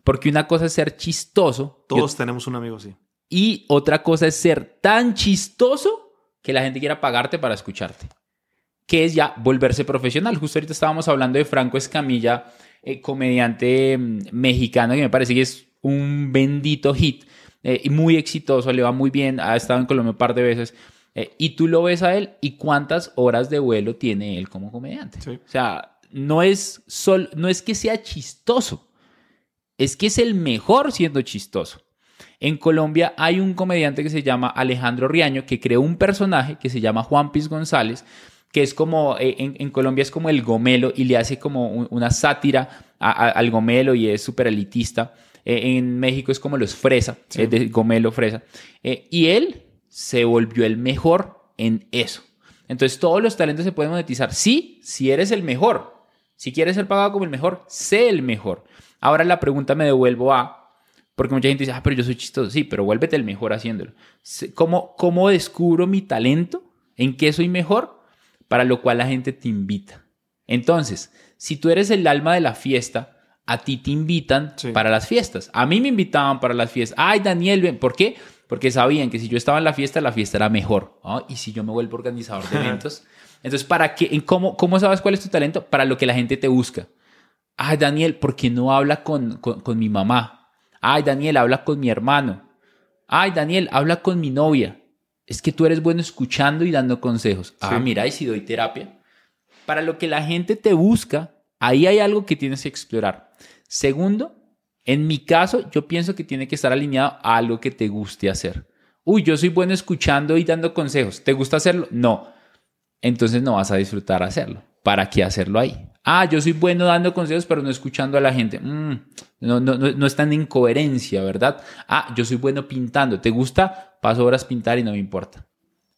Porque una cosa es ser chistoso. Todos tenemos un amigo así. Y otra cosa es ser tan chistoso que la gente quiera pagarte para escucharte. Que es ya volverse profesional. Justo ahorita estábamos hablando de Franco Escamilla, eh, comediante mm, mexicano, que me parece que es un bendito hit. Eh, y muy exitoso, le va muy bien, ha estado en Colombia un par de veces. Eh, y tú lo ves a él y cuántas horas de vuelo tiene él como comediante. O sea, no es, sol, no es que sea chistoso, es que es el mejor siendo chistoso. En Colombia hay un comediante que se llama Alejandro Riaño que creó un personaje que se llama Juan Piz González, que es como, eh, en, Colombia es como el gomelo y le hace como una sátira al gomelo y es súper elitista. Eh, en México es como los fresa, es de gomelo fresa. Eh, y él se volvió el mejor en eso. Entonces todos los talentos se pueden monetizar. Sí, si eres el mejor. Si quieres ser pagado como el mejor, sé el mejor. Ahora la pregunta me devuelvo a porque mucha gente dice, ah, pero yo soy chistoso. Sí, pero vuélvete el mejor haciéndolo. ¿Cómo, ¿Cómo descubro mi talento? ¿En qué soy mejor? Para lo cual la gente te invita. Entonces, si tú eres el alma de la fiesta, a ti te invitan para las fiestas. A mí me invitaban para las fiestas. Ay, Daniel, ven. ¿por qué? Porque sabían que si yo estaba en la fiesta, la fiesta era mejor. Y si yo me vuelvo organizador de <laughs> eventos. Entonces, ¿para qué? ¿Cómo, ¿Cómo sabes cuál es tu talento? Para lo que la gente te busca. Ay, Daniel, ¿por qué no habla con, con, con mi mamá? Ay, Daniel, habla con mi hermano. Ay, Daniel, habla con mi novia. Es que tú eres bueno escuchando y dando consejos. Ah, mira, y si doy terapia. Para lo que la gente te busca, ahí hay algo que tienes que explorar. Segundo, en mi caso, yo pienso que tiene que estar alineado a algo que te guste hacer. Uy, yo soy bueno escuchando y dando consejos. ¿Te gusta hacerlo? No. Entonces no vas a disfrutar hacerlo. ¿Para qué hacerlo ahí? Ah, yo soy bueno dando consejos, pero no escuchando a la gente. Mm, no, no, no, no están en incoherencia, ¿verdad? Ah, yo soy bueno pintando. ¿Te gusta? Paso horas pintar y no me importa.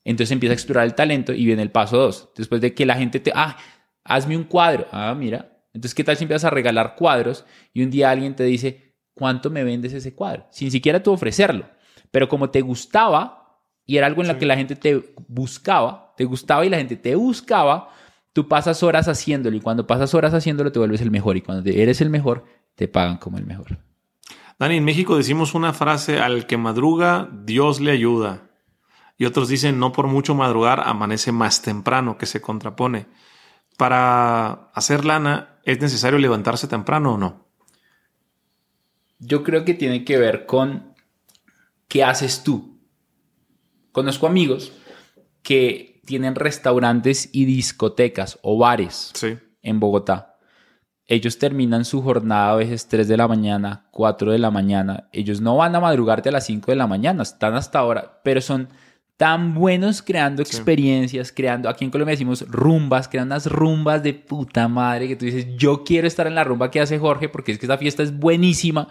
Entonces empieza a explorar el talento y viene el paso dos. Después de que la gente te, ah, hazme un cuadro. Ah, mira. Entonces, ¿qué tal si empiezas a regalar cuadros y un día alguien te dice, ¿cuánto me vendes ese cuadro? Sin siquiera tú ofrecerlo. Pero como te gustaba y era algo en lo que la gente te buscaba, te gustaba y la gente te buscaba, Tú pasas horas haciéndolo y cuando pasas horas haciéndolo te vuelves el mejor y cuando eres el mejor te pagan como el mejor. Dani, en México decimos una frase, al que madruga, Dios le ayuda. Y otros dicen, no por mucho madrugar, amanece más temprano, que se contrapone. Para hacer lana, ¿es necesario levantarse temprano o no? Yo creo que tiene que ver con qué haces tú. Conozco amigos que tienen restaurantes y discotecas o bares en Bogotá. Ellos terminan su jornada a veces 3 de la mañana, 4 de la mañana. Ellos no van a madrugarte a las 5 de la mañana, están hasta ahora, pero son tan buenos creando experiencias, creando, aquí en Colombia decimos rumbas, crean unas rumbas de puta madre que tú dices, yo quiero estar en la rumba que hace Jorge porque es que esta fiesta es buenísima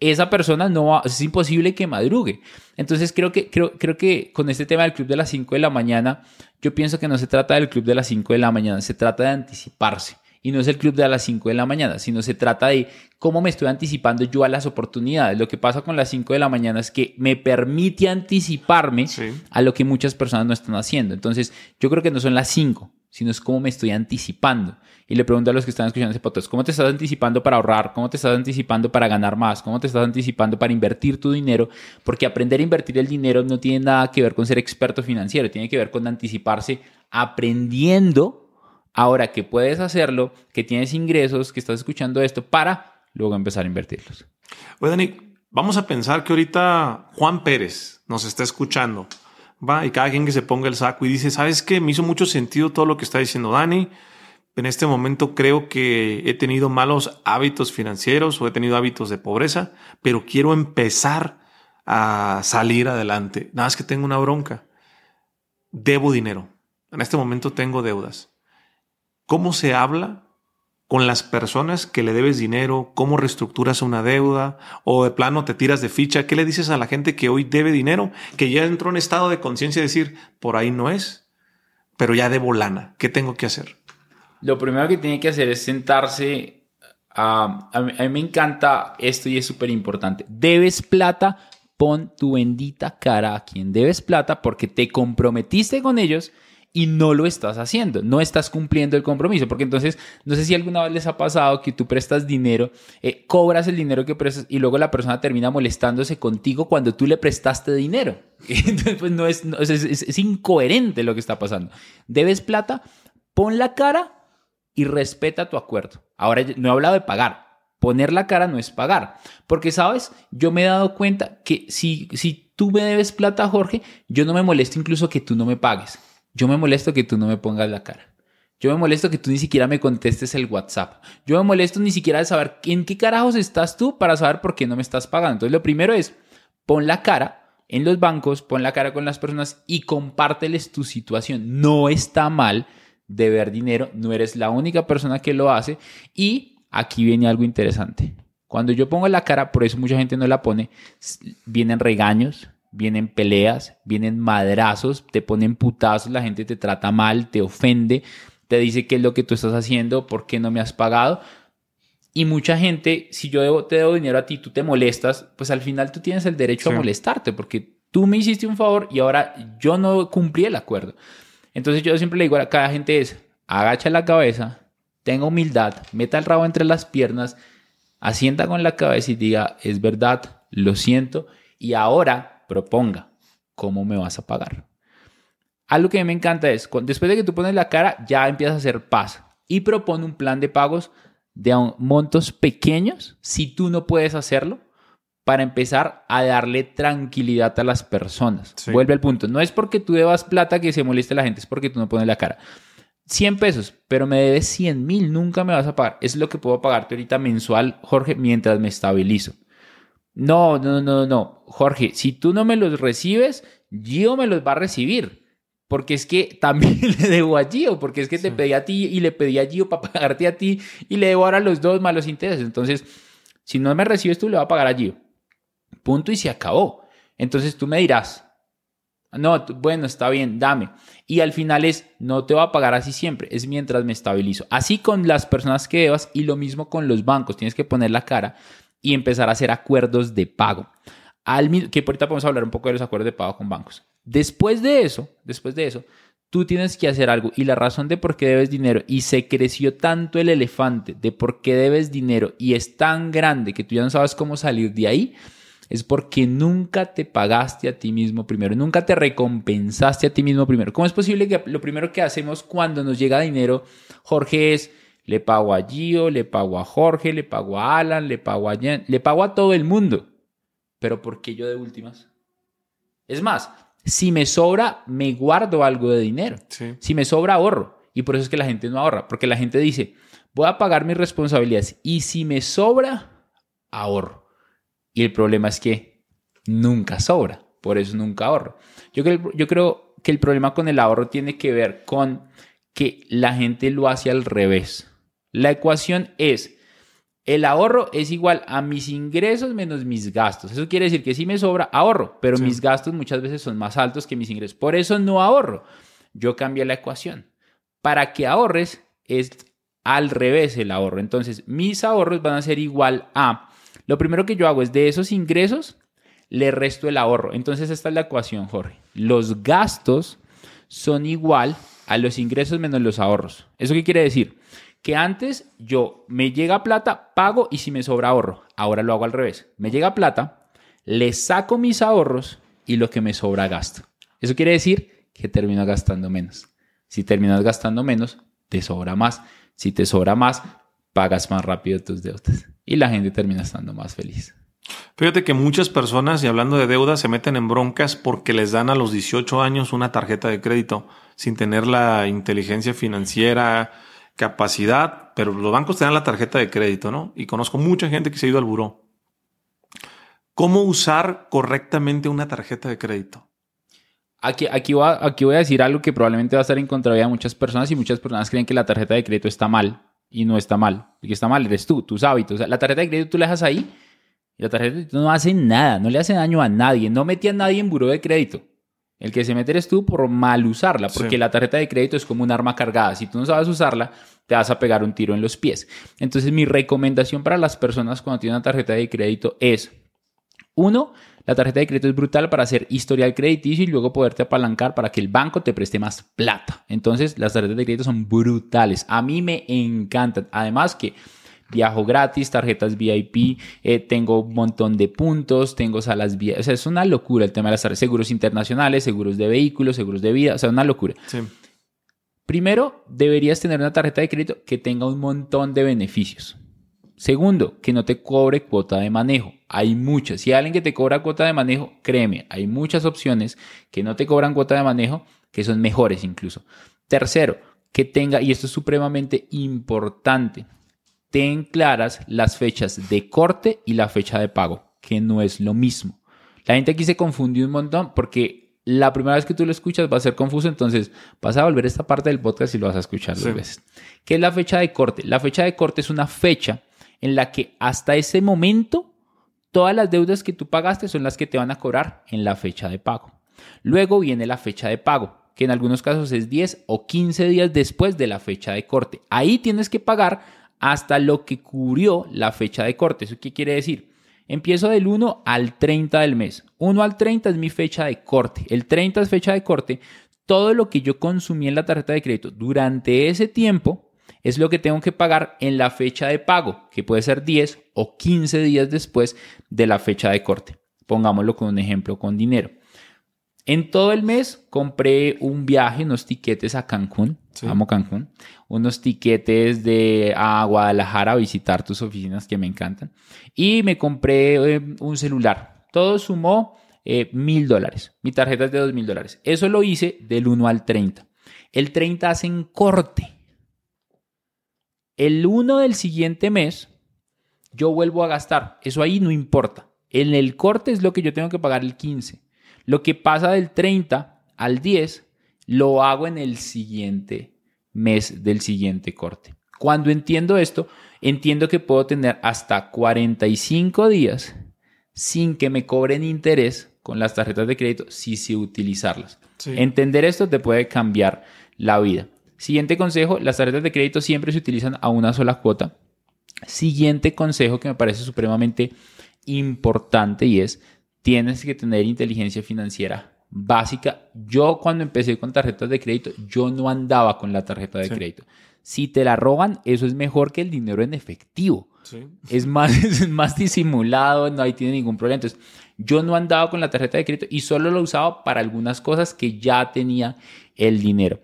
esa persona no va, es imposible que madrugue. Entonces creo que, creo, creo que con este tema del club de las 5 de la mañana, yo pienso que no se trata del club de las 5 de la mañana, se trata de anticiparse. Y no es el club de las 5 de la mañana, sino se trata de cómo me estoy anticipando yo a las oportunidades. Lo que pasa con las 5 de la mañana es que me permite anticiparme a lo que muchas personas no están haciendo. Entonces, yo creo que no son las 5, sino es cómo me estoy anticipando. Y le pregunto a los que están escuchando ese podcast, ¿cómo te estás anticipando para ahorrar? ¿Cómo te estás anticipando para ganar más? ¿Cómo te estás anticipando para invertir tu dinero? Porque aprender a invertir el dinero no tiene nada que ver con ser experto financiero, tiene que ver con anticiparse aprendiendo ahora que puedes hacerlo, que tienes ingresos, que estás escuchando esto, para luego empezar a invertirlos. Oye, Dani, vamos a pensar que ahorita Juan Pérez nos está escuchando va, y cada quien que se ponga el saco y dice, ¿sabes qué? Me hizo mucho sentido todo lo que está diciendo Dani. En este momento creo que he tenido malos hábitos financieros o he tenido hábitos de pobreza, pero quiero empezar a salir adelante. Nada más que tengo una bronca. Debo dinero. En este momento tengo deudas. ¿Cómo se habla con las personas que le debes dinero, cómo reestructuras una deuda o de plano te tiras de ficha, ¿qué le dices a la gente que hoy debe dinero, que ya entró en estado de conciencia y decir, por ahí no es, pero ya debo lana, ¿qué tengo que hacer? Lo primero que tiene que hacer es sentarse, a, a, mí, me encanta esto y es súper importante, debes plata, pon tu bendita cara a quien debes plata porque te comprometiste con ellos y no lo estás haciendo, no estás cumpliendo el compromiso, porque entonces, no sé si alguna vez les ha pasado que tú prestas dinero, eh, cobras el dinero que prestas y luego la persona termina molestándose contigo cuando tú le prestaste dinero. <laughs> Entonces, pues no es, es, incoherente lo que está pasando. Debes plata, pon la cara y respeta tu acuerdo. Ahora no he hablado de pagar. Poner la cara no es pagar. Porque, ¿sabes? Yo me he dado cuenta que si, si tú me debes plata, Jorge, yo no me molesto incluso que tú no me pagues. Yo me molesto que tú no me pongas la cara. Yo me molesto que tú ni siquiera me contestes el WhatsApp. Yo me molesto ni siquiera de saber en qué carajos estás tú para saber por qué no me estás pagando. Entonces lo primero es, pon la cara en los bancos, pon la cara con las personas y compárteles tu situación. No está mal deber dinero, no eres la única persona que lo hace. Y aquí viene algo interesante. Cuando yo pongo la cara, por eso mucha gente no la pone, vienen regaños, vienen peleas, vienen madrazos, te ponen putazos, la gente te trata mal, te ofende, te dice qué es lo que tú estás haciendo, por qué no me has pagado. Y mucha gente, si yo te debo dinero a ti, tú te molestas, pues al final tú tienes el derecho a molestarte porque tú me hiciste un favor y ahora yo no cumplí el acuerdo. Entonces yo siempre le digo a cada gente es, agacha la cabeza, tenga humildad, meta el rabo entre las piernas, asienta con la cabeza y diga, es verdad, lo siento, y ahora proponga cómo me vas a pagar. Algo que a mí me encanta es, después de que tú pones la cara, ya empiezas a hacer paz y propone un plan de pagos de montos pequeños, si tú no puedes hacerlo, para empezar a darle tranquilidad a las personas. Vuelve al punto. No es porque tú debas plata que se moleste la gente, es porque tú no pones la cara. 100 pesos, pero me debes 100 mil, nunca me vas a pagar. Es lo que puedo pagarte ahorita mensual, Jorge, mientras me estabilizo. No, no, no, no. Jorge, si tú no me los recibes, Gio me los va a recibir. Porque es que <laughs> también le debo a Gio, porque es que te pedí a ti y le pedí a Gio para pagarte a ti y le debo ahora los dos malos intereses. Entonces, si no me recibes tú, le va a pagar a Gio. Punto y se acabó. Entonces tú me dirás, no, bueno, está bien, dame. Y al final es, no te va a pagar así siempre, es mientras me estabilizo. Así con las personas que debas y lo mismo con los bancos, tienes que poner la cara y empezar a hacer acuerdos de pago. Al, que ahorita podemos hablar un poco de los acuerdos de pago con bancos. Después de eso, después de eso, tú tienes que hacer algo y la razón de por qué debes dinero y se creció tanto el elefante de por qué debes dinero y es tan grande que tú ya no sabes cómo salir de ahí, es porque nunca te pagaste a ti mismo primero, nunca te recompensaste a ti mismo primero. ¿Cómo es posible que lo primero que hacemos cuando nos llega dinero, Jorge, es le pago a Gio, le pago a Jorge, le pago a Alan, le pago a Jen, le pago a todo el mundo. Pero ¿por qué yo de últimas? Es más, si me sobra, me guardo algo de dinero. Si me sobra, ahorro. Y por eso es que la gente no ahorra, porque la gente dice, voy a pagar mis responsabilidades y si me sobra, ahorro. Y el problema es que nunca sobra, por eso nunca ahorro. Yo creo, yo creo que el problema con el ahorro tiene que ver con que la gente lo hace al revés. La ecuación es, el ahorro es igual a mis ingresos menos mis gastos. Eso quiere decir que si me sobra, ahorro, pero mis gastos muchas veces son más altos que mis ingresos. Por eso no ahorro. Yo cambié la ecuación. Para que ahorres es al revés el ahorro. Entonces, mis ahorros van a ser igual a, lo primero que yo hago es de esos ingresos, le resto el ahorro. Entonces, esta es la ecuación, Jorge. Los gastos son igual a los ingresos menos los ahorros. ¿Eso qué quiere decir? Que antes yo me llega plata, pago y si me sobra ahorro. Ahora lo hago al revés. Me llega plata, le saco mis ahorros y lo que me sobra gasto. Eso quiere decir que termino gastando menos. Si terminas gastando menos, te sobra más. Si te sobra más, pagas más rápido tus deudas y la gente termina estando más feliz. Fíjate que muchas personas, y hablando de deuda, se meten en broncas porque les dan a los 18 años una tarjeta de crédito sin tener la inteligencia financiera, capacidad, pero los bancos te dan la tarjeta de crédito, ¿no? Y conozco mucha gente que se ha ido al buró. ¿Cómo usar correctamente una tarjeta de crédito? Aquí, aquí, voy a, aquí voy a decir algo que probablemente va a estar en contra de muchas personas y muchas personas creen que la tarjeta de crédito está mal y no está mal. El que está mal eres tú, tus hábitos. la tarjeta de crédito tú la dejas ahí y la tarjeta de crédito no hace nada, no le hace daño a nadie, no metí a nadie en buró de crédito. El que se mete eres tú por mal usarla, porque la tarjeta de crédito es como un arma cargada. Si tú no sabes usarla, te vas a pegar un tiro en los pies. Entonces, mi recomendación para las personas cuando tienen una tarjeta de crédito es, uno, la tarjeta de crédito es brutal para hacer historial crediticio y luego poderte apalancar para que el banco te preste más plata. Entonces, las tarjetas de crédito son brutales. A mí me encantan. Además que viajo gratis, tarjetas VIP, eh, tengo un montón de puntos, tengo salas VIP. O sea, es una locura el tema de las tarjetas. Seguros internacionales, seguros de vehículos, seguros de vida. O sea, una locura. Primero, deberías tener una tarjeta de crédito que tenga un montón de beneficios. Segundo, que no te cobre cuota de manejo. Hay muchas. Si hay alguien que te cobra cuota de manejo, créeme, hay muchas opciones que no te cobran cuota de manejo que son mejores incluso. Tercero, que tenga, y esto es supremamente importante, ten claras las fechas de corte y la fecha de pago, que no es lo mismo. La gente aquí se confundió un montón porque la primera vez que tú lo escuchas va a ser confuso, entonces vas a volver a esta parte del podcast y lo vas a escuchar dos veces. ¿Qué es la fecha de corte? La fecha de corte es una fecha en la que hasta ese momento todas las deudas que tú pagaste son las que te van a cobrar en la fecha de pago. Luego viene la fecha de pago, que en algunos casos es 10 o 15 días después de la fecha de corte. Ahí tienes que pagar hasta lo que cubrió la fecha de corte. ¿Eso qué quiere decir? Empiezo del 1 al 30 del mes. 1 al 30 es mi fecha de corte. El 30 es fecha de corte. Todo lo que yo consumí en la tarjeta de crédito durante ese tiempo es lo que tengo que pagar en la fecha de pago, que puede ser 10 o 15 días después de la fecha de corte. Pongámoslo con un ejemplo con dinero. En todo el mes compré un viaje, unos tiquetes a Cancún, amo Cancún, unos tiquetes de a Guadalajara a visitar tus oficinas que me encantan, y me compré eh, un celular. Todo sumó eh, mil dólares. Mi tarjeta es de dos mil dólares. Eso lo hice del 1 al 30. El 30 hacen corte el 1 del siguiente mes yo vuelvo a gastar. Eso ahí no importa. En el corte es lo que yo tengo que pagar el 15. Lo que pasa del 30 al 10 lo hago en el siguiente mes del siguiente corte. Cuando entiendo esto, entiendo que puedo tener hasta 45 días sin que me cobren interés con las tarjetas de crédito si sé utilizarlas. Entender esto te puede cambiar la vida. Siguiente consejo, las tarjetas de crédito siempre se utilizan a una sola cuota. Siguiente consejo que me parece supremamente importante y es, tienes que tener inteligencia financiera básica. Yo cuando empecé con tarjetas de crédito, yo no andaba con la tarjeta de crédito. Si te la roban, eso es mejor que el dinero en efectivo. Es, más, <laughs> es más disimulado, no hay tiene ningún problema. Entonces, yo no andaba con la tarjeta de crédito y solo lo usaba para algunas cosas que ya tenía el dinero.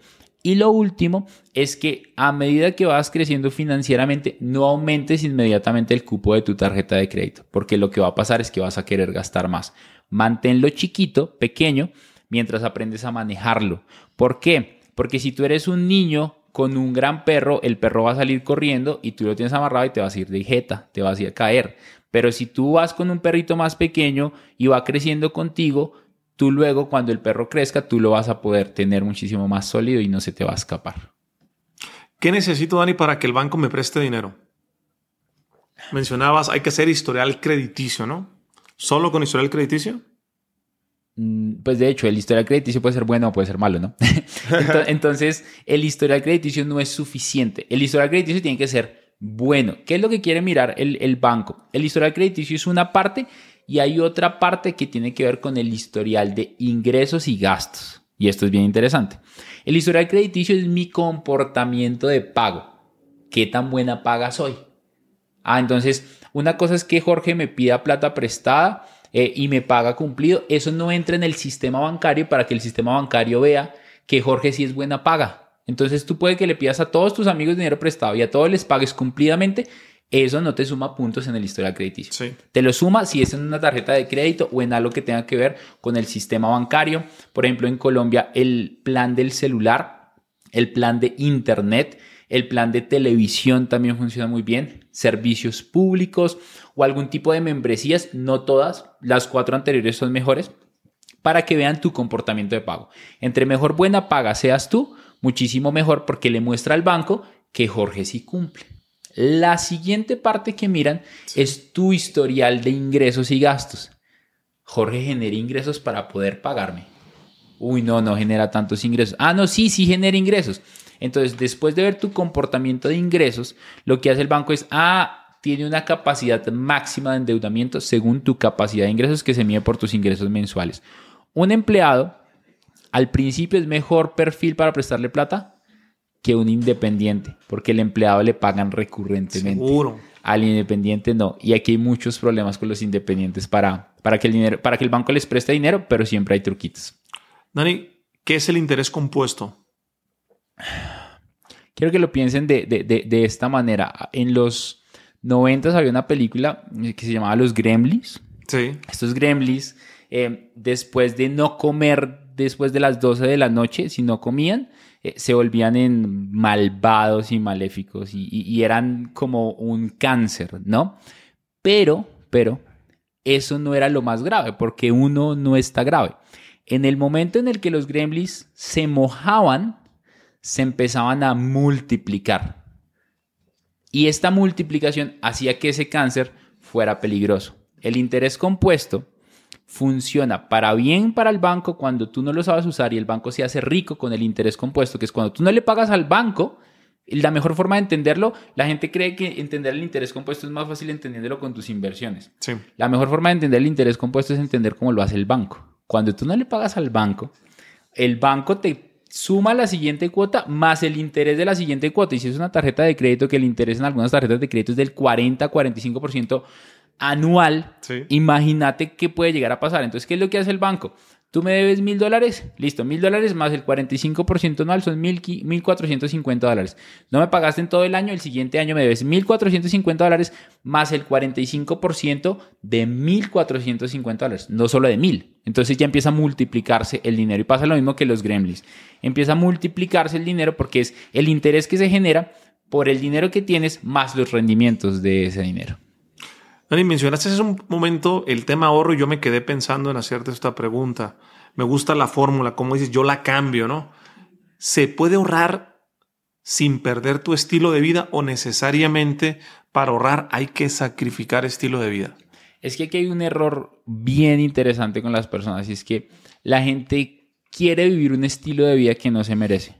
Y lo último es que a medida que vas creciendo financieramente, no aumentes inmediatamente el cupo de tu tarjeta de crédito, porque lo que va a pasar es que vas a querer gastar más. Manténlo chiquito, pequeño, mientras aprendes a manejarlo. ¿Por qué? Porque si tú eres un niño con un gran perro, el perro va a salir corriendo y tú lo tienes amarrado y te vas a ir de jeta, te vas a ir a caer. Pero si tú vas con un perrito más pequeño y va creciendo contigo, tú luego cuando el perro crezca, tú lo vas a poder tener muchísimo más sólido y no se te va a escapar. ¿Qué necesito, Dani, para que el banco me preste dinero? Mencionabas, hay que hacer historial crediticio, ¿no? ¿Solo con historial crediticio? Mm, pues de hecho, el historial crediticio puede ser bueno o puede ser malo, ¿no? <laughs> <laughs> Entonces, el historial crediticio no es suficiente. El historial crediticio tiene que ser bueno. ¿Qué es lo que quiere mirar el, el banco? El historial crediticio es una parte y hay otra parte que tiene que ver con el historial de ingresos y gastos. Y esto es bien interesante. El historial crediticio es mi comportamiento de pago. ¿Qué tan buena paga soy? Ah, entonces, una cosa es que Jorge me pida plata prestada eh, y me paga cumplido. Eso no entra en el sistema bancario para que el sistema bancario vea que Jorge sí es buena paga. Entonces tú puedes que le pidas a todos tus amigos dinero prestado y a todos les pagues cumplidamente eso no te suma puntos en el historial crediticio. Sí. Te lo suma si es en una tarjeta de crédito o en algo que tenga que ver con el sistema bancario. Por ejemplo, en Colombia, el plan del celular, el plan de internet, el plan de televisión también funciona muy bien. Servicios públicos o algún tipo de membresías, no todas, las cuatro anteriores son mejores, para que vean tu comportamiento de pago. Entre mejor buena paga seas tú, muchísimo mejor porque le muestra al banco que Jorge sí cumple. La siguiente parte que miran es tu historial de ingresos y gastos. Jorge genera ingresos para poder pagarme. Uy, no, no genera tantos ingresos. Ah, no, sí, sí genera ingresos. Entonces, después de ver tu comportamiento de ingresos, lo que hace el banco es, ah, tiene una capacidad máxima de endeudamiento según tu capacidad de ingresos que se mide por tus ingresos mensuales. Un empleado, al principio es mejor perfil para prestarle plata que un independiente, porque el empleado le pagan recurrentemente. Seguro. Al independiente no. Y aquí hay muchos problemas con los independientes para, para, que, el dinero, para que el banco les preste dinero, pero siempre hay truquitos. Dani, ¿qué es el interés compuesto? Quiero que lo piensen de, de, de, de esta manera. En los 90 había una película que se llamaba Los Gremlins. Sí. Estos Gremlins, eh, después de no comer después de las 12 de la noche, si no comían, eh, se volvían en malvados y maléficos y, y, y, eran como un cáncer, ¿no? Pero, pero, eso no era lo más grave, porque uno no está grave. En el momento en el que los gremlins se mojaban, se empezaban a multiplicar. Y esta multiplicación hacía que ese cáncer fuera peligroso. El interés compuesto funciona para bien para el banco cuando tú no lo sabes usar y el banco se hace rico con el interés compuesto, que es cuando tú no le pagas al banco. La mejor forma de entenderlo, la gente cree que entender el interés compuesto es más fácil entendiéndolo con tus inversiones. Sí. La mejor forma de entender el interés compuesto es entender cómo lo hace el banco. Cuando tú no le pagas al banco, el banco te suma la siguiente cuota más el interés de la siguiente cuota. Y si es una tarjeta de crédito, que el interés en algunas tarjetas de crédito es del 40-45%, anual, Sí. imagínate qué puede llegar a pasar. Entonces, ¿qué es lo que hace el banco? Tú me debes mil dólares, listo, mil dólares más el 45% anual son mil qui- 1.450 dólares. No me pagaste en todo el año, el siguiente año me debes 1.450 dólares más el 45% de 1.450 dólares, no solo de mil. Entonces ya empieza a multiplicarse el dinero y pasa lo mismo que los gremlins. Empieza a multiplicarse el dinero porque es el interés que se genera por el dinero que tienes más los rendimientos de ese dinero. Dani, mencionaste hace un momento el tema ahorro y yo me quedé pensando en hacerte esta pregunta. Me gusta la fórmula, como dices, yo la cambio, ¿no? ¿Se puede ahorrar sin perder tu estilo de vida o necesariamente para ahorrar hay que sacrificar estilo de vida? Es que aquí hay un error bien interesante con las personas y es que la gente quiere vivir un estilo de vida que no se merece.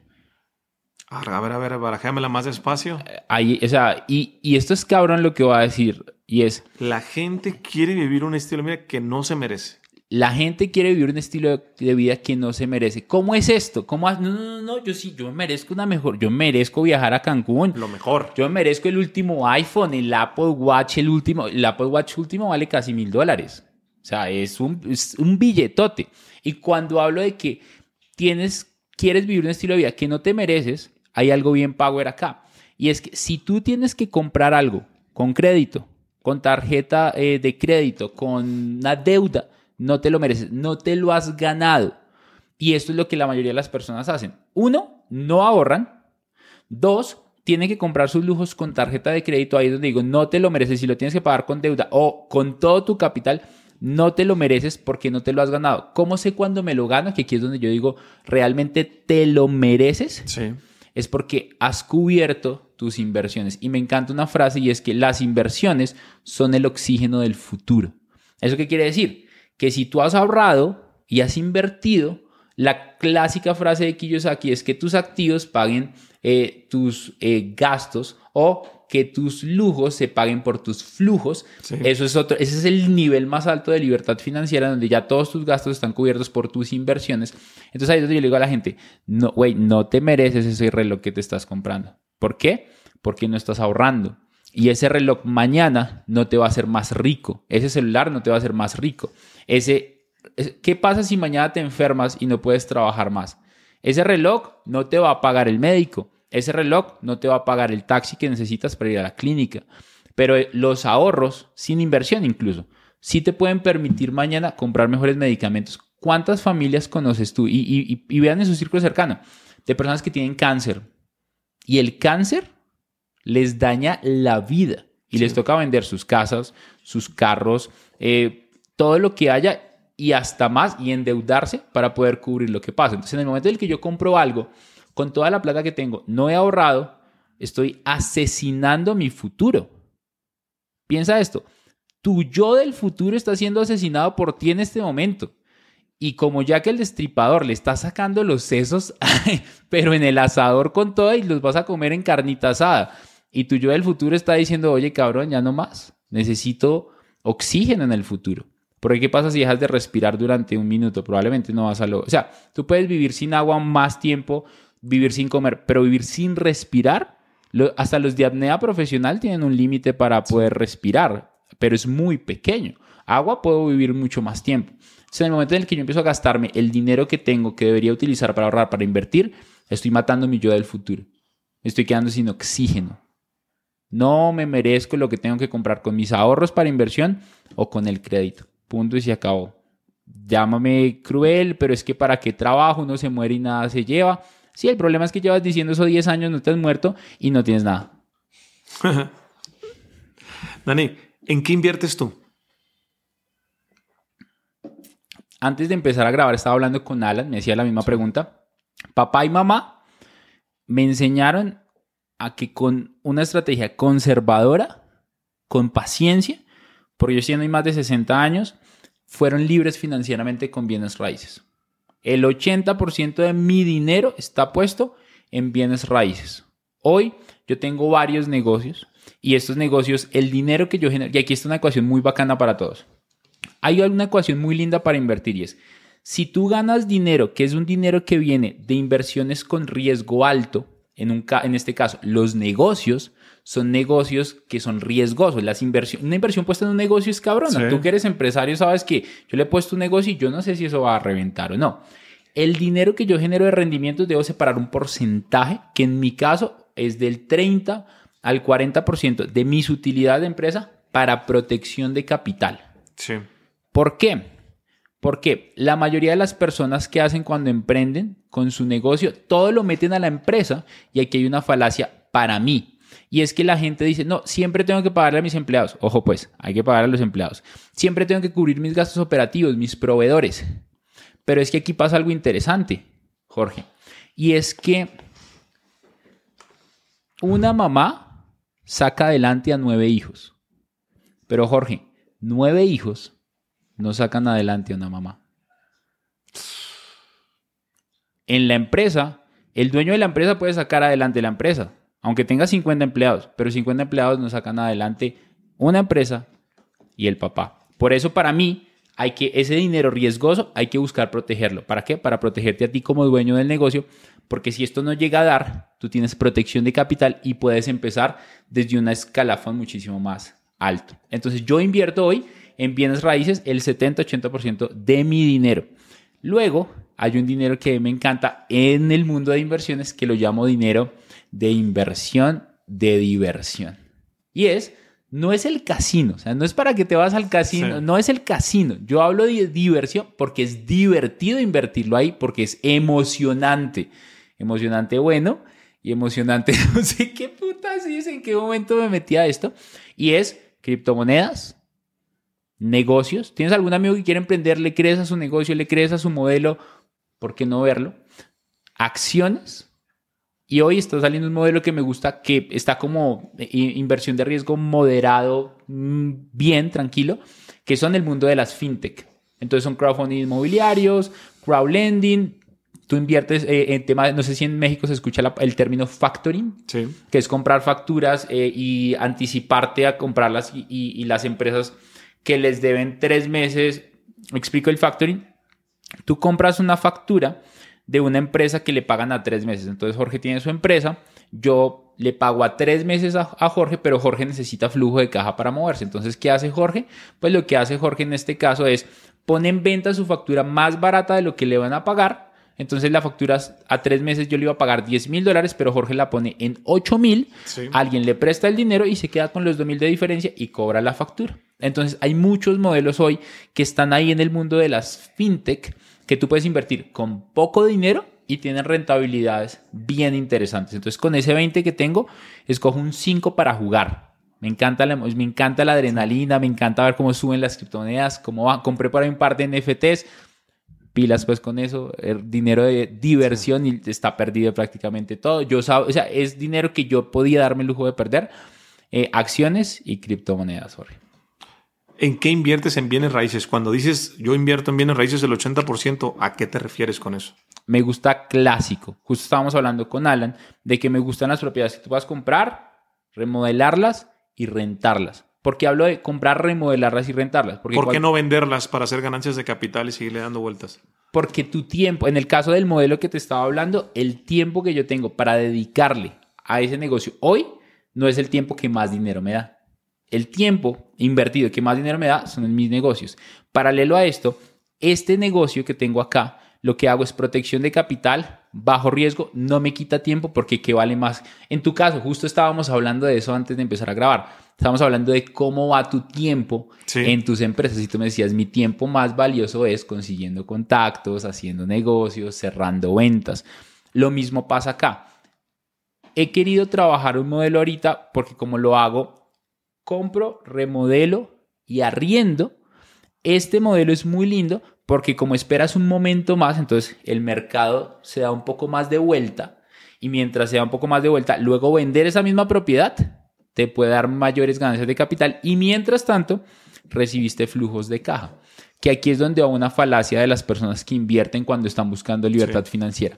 A ver, a ver, barajéamela más despacio. Ahí, o sea, y, y esto es cabrón lo que voy a decir y es, La gente quiere vivir un estilo de vida que no se merece. la gente quiere vivir un estilo de vida que no se merece. ¿Cómo es esto? ¿Cómo? no, no, no, yo sí, yo merezco una mejor, yo merezco viajar a Cancún. Lo mejor. Yo merezco el último iPhone, el Apple Watch, el último, el Apple Watch último vale casi mil dólares. O sea, es un, es un billetote. Y cuando hablo de que tienes, quieres vivir un estilo de vida que no te mereces, hay algo bien power acá. Y es que si tú tienes que comprar algo con crédito, con tarjeta eh, de crédito, con una deuda, no te lo mereces, no te lo has ganado. Y esto es lo que la mayoría de las personas hacen. Uno, no ahorran. Dos, tienen que comprar sus lujos con tarjeta de crédito. Ahí es donde digo, no te lo mereces. Si lo tienes que pagar con deuda o con todo tu capital, no te lo mereces porque no te lo has ganado. ¿Cómo sé cuándo me lo gano? Que aquí es donde yo digo, ¿realmente te lo mereces? Sí. Es porque has cubierto tus inversiones. Y me encanta una frase y es que las inversiones son el oxígeno del futuro. ¿Eso qué quiere decir? Que si tú has ahorrado y has invertido, la clásica frase de Kiyosaki es que tus activos paguen eh, tus eh, gastos o que tus lujos se paguen por tus flujos. Sí. Eso es otro, ese es el nivel más alto de libertad financiera donde ya todos tus gastos están cubiertos por tus inversiones. Entonces ahí es donde yo le digo a la gente, no, güey, no te mereces ese reloj que te estás comprando. ¿Por qué? Porque no estás ahorrando. Y ese reloj mañana no te va a hacer más rico. Ese celular no te va a hacer más rico. Ese, es- ¿Qué pasa si mañana te enfermas y no puedes trabajar más? Ese reloj no te va a pagar el médico. Ese reloj no te va a pagar el taxi que necesitas para ir a la clínica. Pero eh, los ahorros, sin inversión incluso, sí te pueden permitir mañana comprar mejores medicamentos. ¿Cuántas familias conoces tú? Y, vean en su círculo cercano de personas que tienen cáncer. Y el cáncer les daña la vida y les toca vender sus casas, sus carros, eh, todo lo que haya y hasta más y endeudarse para poder cubrir lo que pasa. Entonces, en el momento en el que yo compro algo, con toda la plata que tengo, no he ahorrado, estoy asesinando mi futuro. Piensa esto, tu yo del futuro está siendo asesinado por ti en este momento. Y como ya que el destripador le está sacando los sesos, <laughs> pero en el asador con todo y los vas a comer en carnita asada. Y tu yo del futuro está diciendo, oye cabrón, ya no más. Necesito oxígeno en el futuro. Porque ¿qué pasa si dejas de respirar durante un minuto? Probablemente no vas a lo... O sea, tú puedes vivir sin agua más tiempo, vivir sin comer, pero vivir sin respirar, hasta los de apnea profesional tienen un límite para poder respirar pero es muy pequeño. Agua puedo vivir mucho más tiempo. Entonces, en el momento en el que yo empiezo a gastarme el dinero que tengo, que debería utilizar para ahorrar, para invertir, estoy matando mi yo del futuro. Estoy quedando sin oxígeno. No me merezco lo que tengo que comprar con mis ahorros para inversión o con el crédito. Punto y se acabó. Llámame cruel, pero es que para qué trabajo, uno se muere y nada se lleva. Sí, el problema es que llevas diciendo eso 10 años, no te has muerto y no tienes nada. <laughs> Dani, ¿En qué inviertes tú? Antes de empezar a grabar estaba hablando con Alan, me hacía la misma pregunta. Papá y mamá me enseñaron a que con una estrategia conservadora, con paciencia, porque yo siendo más de 60 años, fueron libres financieramente con bienes raíces. El 80% de mi dinero está puesto en bienes raíces. Hoy yo tengo varios negocios y estos negocios, el dinero que yo genero, y aquí está una ecuación muy bacana para todos. Hay una ecuación muy linda para invertir y es, si tú ganas dinero, que es un dinero que viene de inversiones con riesgo alto, en, un, en este caso, los negocios son negocios que son riesgosos. Las una inversión puesta en un negocio es cabrona. Tú que eres empresario sabes que yo le he puesto un negocio y yo no sé si eso va a reventar o no. El dinero que yo genero de rendimientos debo separar un porcentaje que en mi caso es del 30 al 40% de mis utilidades de empresa para protección de capital. Sí. ¿Por qué? Porque la mayoría de las personas que hacen cuando emprenden con su negocio, todo lo meten a la empresa y aquí hay una falacia para mí. Y es que la gente dice, no, siempre tengo que pagarle a mis empleados. Ojo pues, hay que pagar a los empleados. Siempre tengo que cubrir mis gastos operativos, mis proveedores. Pero es que aquí pasa algo interesante, Jorge. Y es que una mamá saca adelante a nueve hijos. Pero Jorge, nueve hijos no sacan adelante a una mamá. En la empresa, el dueño de la empresa puede sacar adelante la empresa, aunque tenga 50 empleados, pero 50 empleados no sacan adelante una empresa y el papá. Por eso para mí hay que ese dinero riesgoso hay que buscar protegerlo. ¿Para qué? Para protegerte a ti como dueño del negocio, porque si esto no llega a dar, tú tienes protección de capital y puedes empezar desde una escalafón muchísimo más alto. Entonces yo invierto hoy en bienes raíces el 70-80% de mi dinero. Luego hay un dinero que me encanta en el mundo de inversiones que lo llamo dinero de inversión de diversión. Y es no es el casino, o sea, no es para que te vas al casino, no es el casino. Yo hablo de diversión porque es divertido invertirlo ahí, porque es emocionante. Emocionante bueno y emocionante, <laughs> no sé qué putas es, en qué momento me metí a esto. Y es criptomonedas, negocios. ¿Tienes algún amigo que quiere emprender? ¿Le crees a su negocio? ¿Le crees a su modelo? ¿Por qué no verlo? Acciones y hoy está saliendo un modelo que me gusta, que está como eh, inversión de riesgo moderado, mm, bien, tranquilo, que son el mundo de las fintech. Entonces son crowdfunding inmobiliarios, crowdlending. Tú inviertes eh, en temas, no sé si en México se escucha el término factoring, que es comprar facturas eh, y anticiparte a comprarlas y, y las empresas que les deben tres meses. explico el factoring. Tú compras una factura de una empresa que le pagan a tres meses. Entonces Jorge tiene su empresa, yo le pago a tres meses a, Jorge, pero Jorge necesita flujo de caja para moverse. Entonces, ¿qué hace Jorge? Pues lo que hace Jorge en este caso es pone en venta su factura más barata de lo que le van a pagar Entonces la factura a tres meses yo le iba a pagar 10 mil dólares, pero Jorge la pone en 8 mil. Sí. Alguien le presta el dinero y se queda con los 2 mil de diferencia y cobra la factura. Entonces hay muchos modelos hoy que están ahí en el mundo de las fintech que tú puedes invertir con poco dinero y tienen rentabilidades bien interesantes. Entonces con ese 20 que tengo, escojo un 5 para jugar. Me encanta, la, me encanta la adrenalina, me encanta ver cómo suben las criptomonedas, cómo va. Compré por ahí un par de NFTs, pilas pues con eso, el dinero de diversión y está perdido prácticamente todo. Yo sab- o sea, es dinero que yo podía darme el lujo de perder. Eh, acciones y criptomonedas, Jorge. ¿En qué inviertes en bienes raíces? Cuando dices yo invierto en bienes raíces el 80%, ¿a qué te refieres con eso? Me gusta clásico. Justo estábamos hablando con Alan de que me gustan las propiedades que tú vas a comprar, remodelarlas y rentarlas. ¿Por qué hablo de comprar, remodelarlas y rentarlas? Porque ¿Por qué no venderlas para hacer ganancias de capital y seguirle dando vueltas? Porque tu tiempo, en el caso del modelo que te estaba hablando, el tiempo que yo tengo para dedicarle a ese negocio hoy no es el tiempo que más dinero me da. El tiempo invertido que más dinero me da son en mis negocios. Paralelo a esto, este negocio que tengo acá, lo que hago es protección de capital, bajo riesgo, no me quita tiempo porque ¿qué vale más? En tu caso, justo estábamos hablando de eso antes de empezar a grabar. Estábamos hablando de cómo va tu tiempo Sí. en tus empresas. Y tú me decías, mi tiempo más valioso es consiguiendo contactos, haciendo negocios, cerrando ventas. Lo mismo pasa acá. He querido trabajar un modelo ahorita porque como lo hago, compro, remodelo y arriendo. Este modelo es muy lindo porque como esperas un momento más, entonces el mercado se da un poco más de vuelta y mientras se da un poco más de vuelta, luego vender esa misma propiedad te puede dar mayores ganancias de capital y mientras tanto recibiste flujos de caja, que aquí es donde va una falacia de las personas que invierten cuando están buscando libertad Sí. financiera.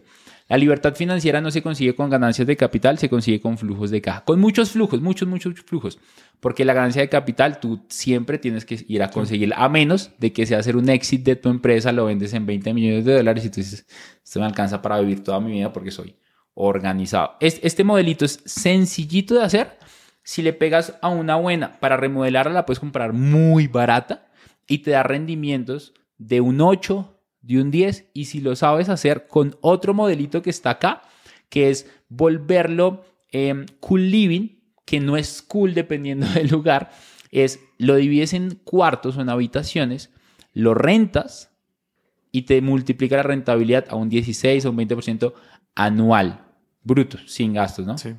La libertad financiera no se consigue con ganancias de capital, se consigue con flujos de caja, con muchos flujos, muchos, muchos flujos, porque la ganancia de capital tú siempre tienes que ir a conseguirla, a menos de que sea hacer un exit de tu empresa, lo vendes en 20 millones de dólares y tú dices, esto me alcanza para vivir toda mi vida porque soy organizado. Es- Este modelito es sencillito de hacer. Si le pegas a una buena para remodelarla, la puedes comprar muy barata y te da rendimientos de un 8, de un 10. Y si lo sabes hacer con otro modelito que está acá, que es volverlo eh, cool living, que no es cool dependiendo <laughs> del lugar, es lo divides en cuartos o en habitaciones, lo rentas y te multiplica la rentabilidad a un 16 o un 20% anual, bruto, sin gastos, ¿no? Sí.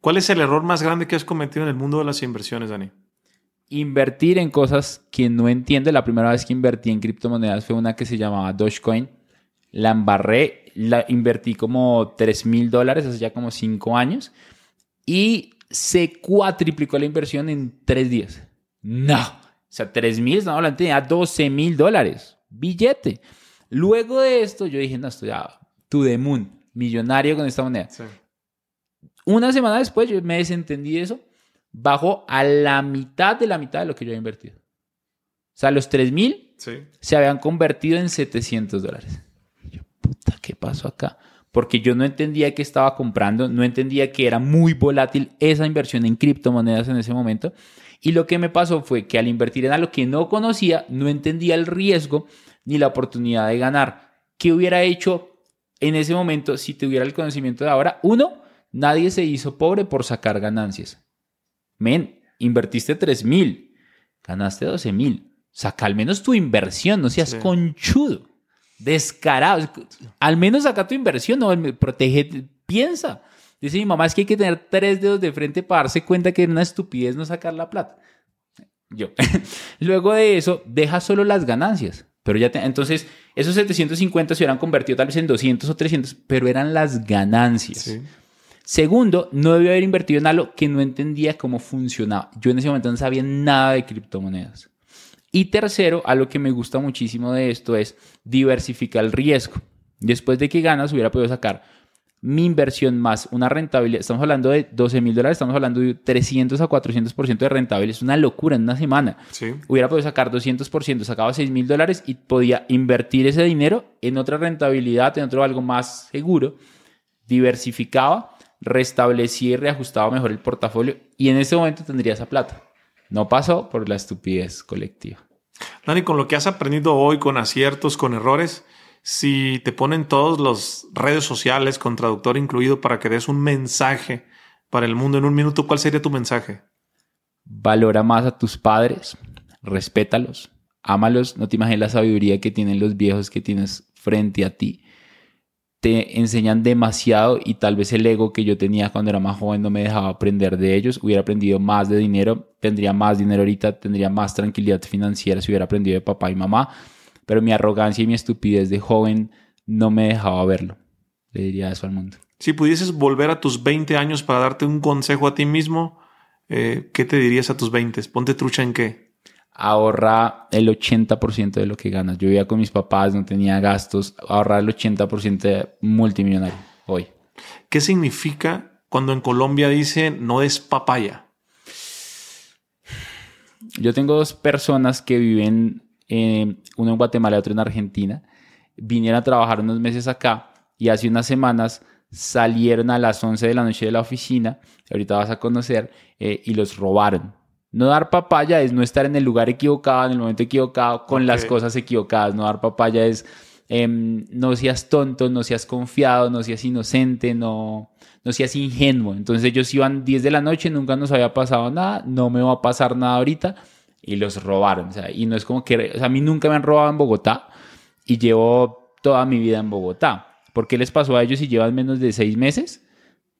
¿Cuál es el error más grande que has cometido en el mundo de las inversiones, Dani? Invertir en cosas que no entiende. La primera vez que invertí en criptomonedas fue una que se llamaba Dogecoin. La embarré, la invertí como 3 mil dólares hace ya como 5 años y se cuatriplicó la inversión en 3 días. No, o sea, 3 mil, estamos hablando de 12 mil dólares, billete. Luego de esto, yo dije, no, esto ya, to the moon, millonario con esta moneda. Sí. Una semana después yo me desentendí de eso, bajó a la mitad de la mitad de lo que yo había invertido. O sea, los 3 mil Sí. se habían convertido en 700 dólares. Y Yo, puta, ¿qué pasó acá? Porque yo no entendía que estaba comprando, no entendía que era muy volátil esa inversión en criptomonedas en ese momento. Y lo que me pasó fue que al invertir en algo que no conocía, no entendía el riesgo ni la oportunidad de ganar. ¿Qué hubiera hecho en ese momento si tuviera el conocimiento de ahora? Uno, nadie se hizo pobre por sacar ganancias. Men, invertiste 3 mil, ganaste 12 mil. Saca al menos tu inversión, no seas Sí. conchudo, descarado. Al menos saca tu inversión, no, protege, piensa. Dice mi mamá, es que hay que tener tres dedos de frente para darse cuenta que es una estupidez no sacar la plata. Yo. <laughs> Luego de eso, deja solo las ganancias. Pero ya te- entonces, esos 750 se hubieran convertido tal vez en 200 o 300, pero eran las ganancias. Sí. Segundo, no debía haber invertido en algo que no entendía cómo funcionaba. Yo en ese momento no sabía nada de criptomonedas. Y tercero, algo que me gusta muchísimo de esto es diversificar el riesgo. Después de que ganas, hubiera podido sacar mi inversión más una rentabilidad. Estamos hablando de 12 mil dólares, estamos hablando de 300 a 400% de rentabilidad. Es una locura en una semana. Sí. Hubiera podido sacar 200%, sacaba 6 mil dólares y podía invertir ese dinero en otra rentabilidad, en otro algo más seguro. Diversificaba, restablecía y reajustaba mejor el portafolio y en ese momento tendría esa plata. No pasó por la estupidez colectiva. Dani, con lo que has aprendido hoy, con aciertos, con errores, si te ponen todas las redes sociales con traductor incluido para que des un mensaje para el mundo en un minuto, ¿cuál sería tu mensaje? Valora más a tus padres, respétalos, ámalos, no te imagines la sabiduría que tienen los viejos que tienes frente a ti. Te enseñan demasiado y tal vez el ego que yo tenía cuando era más joven no me dejaba aprender de ellos. Hubiera aprendido más de dinero, tendría más dinero ahorita, tendría más tranquilidad financiera si hubiera aprendido de papá y mamá. Pero mi arrogancia y mi estupidez de joven no me dejaba verlo. Le diría eso al mundo. Si pudieses volver a tus 20 años para darte un consejo a ti mismo, eh, ¿qué te dirías a tus 20? Ponte trucha en qué? Ahorra el 80% de lo que ganas. Yo vivía con mis papás, no tenía gastos, ahorrar el 80% de multimillonario hoy. ¿Qué significa cuando en Colombia dice no es papaya? Yo tengo dos personas que viven, eh, uno en Guatemala y otro en Argentina. Vinieron a trabajar unos meses acá y hace unas semanas salieron a las 11 de la noche de la oficina, ahorita vas a conocer, eh, y los robaron no dar papaya es no estar en el lugar equivocado, en el momento equivocado, con las cosas equivocadas. No dar papaya es em, no seas tonto, no seas confiado, no seas inocente, no, no seas ingenuo. Entonces ellos iban 10 de la noche, nunca nos había pasado nada, no me va a pasar nada ahorita y los robaron. O sea, y no es como que, o sea, a mí nunca me han robado en Bogotá y llevo toda mi vida en Bogotá. ¿Por qué les pasó a ellos si llevan menos de seis meses?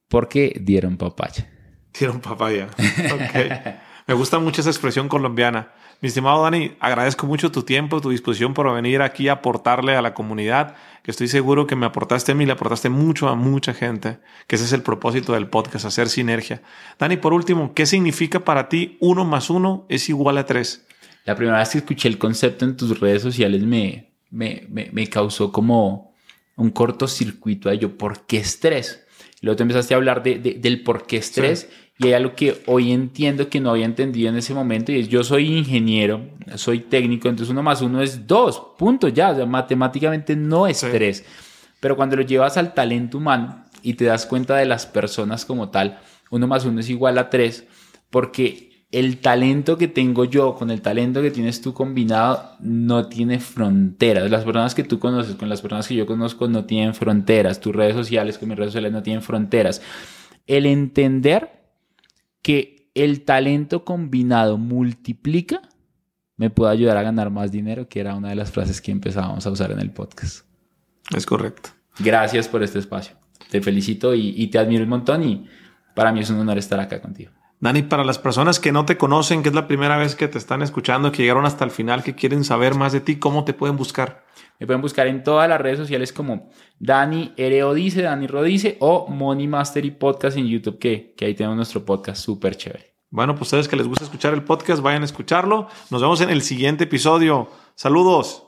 Porque dieron papaya. Dieron papaya. Ok. <laughs> Me gusta mucho esa expresión colombiana. Mi estimado Dani, agradezco mucho tu tiempo, tu disposición por venir aquí a aportarle a la comunidad, que estoy seguro que me aportaste a mí, le aportaste mucho a mucha gente, que ese es el propósito del podcast, hacer sinergia. Dani, por último, ¿qué significa para ti uno más uno es igual a tres? La primera vez que escuché el concepto en tus redes sociales me, me, me, causó como un cortocircuito a ello. ¿Por qué estrés? luego te empezaste a hablar de, del por qué estrés. Y hay algo que hoy entiendo que no había entendido en ese momento y es yo soy ingeniero, soy técnico, entonces uno más uno es dos, punto ya, matemáticamente no es tres. Pero cuando lo llevas al talento humano y te das cuenta de las personas como tal, uno más uno es igual a tres, porque el talento que tengo yo con el talento que tienes tú combinado no tiene fronteras. Las personas que tú conoces con las personas que yo conozco no tienen fronteras. Tus redes sociales con mis redes sociales no tienen fronteras. El entender que el talento combinado multiplica, me puede ayudar a ganar más dinero, que era una de las frases que empezábamos a usar en el podcast. Es correcto. Gracias por este espacio. Te felicito y, te admiro un montón y para mí es un honor estar acá contigo. Dani, para las personas que no te conocen, que es la primera vez que te están escuchando, que llegaron hasta el final, que quieren saber más de ti, ¿cómo te pueden buscar? Me pueden buscar en todas las redes sociales como Dani Rodice, Dani Rodice o Money Mastery Podcast en YouTube, que, que ahí tenemos nuestro podcast súper chévere. Bueno, pues ustedes que les gusta escuchar el podcast, vayan a escucharlo. Nos vemos en el siguiente episodio. Saludos.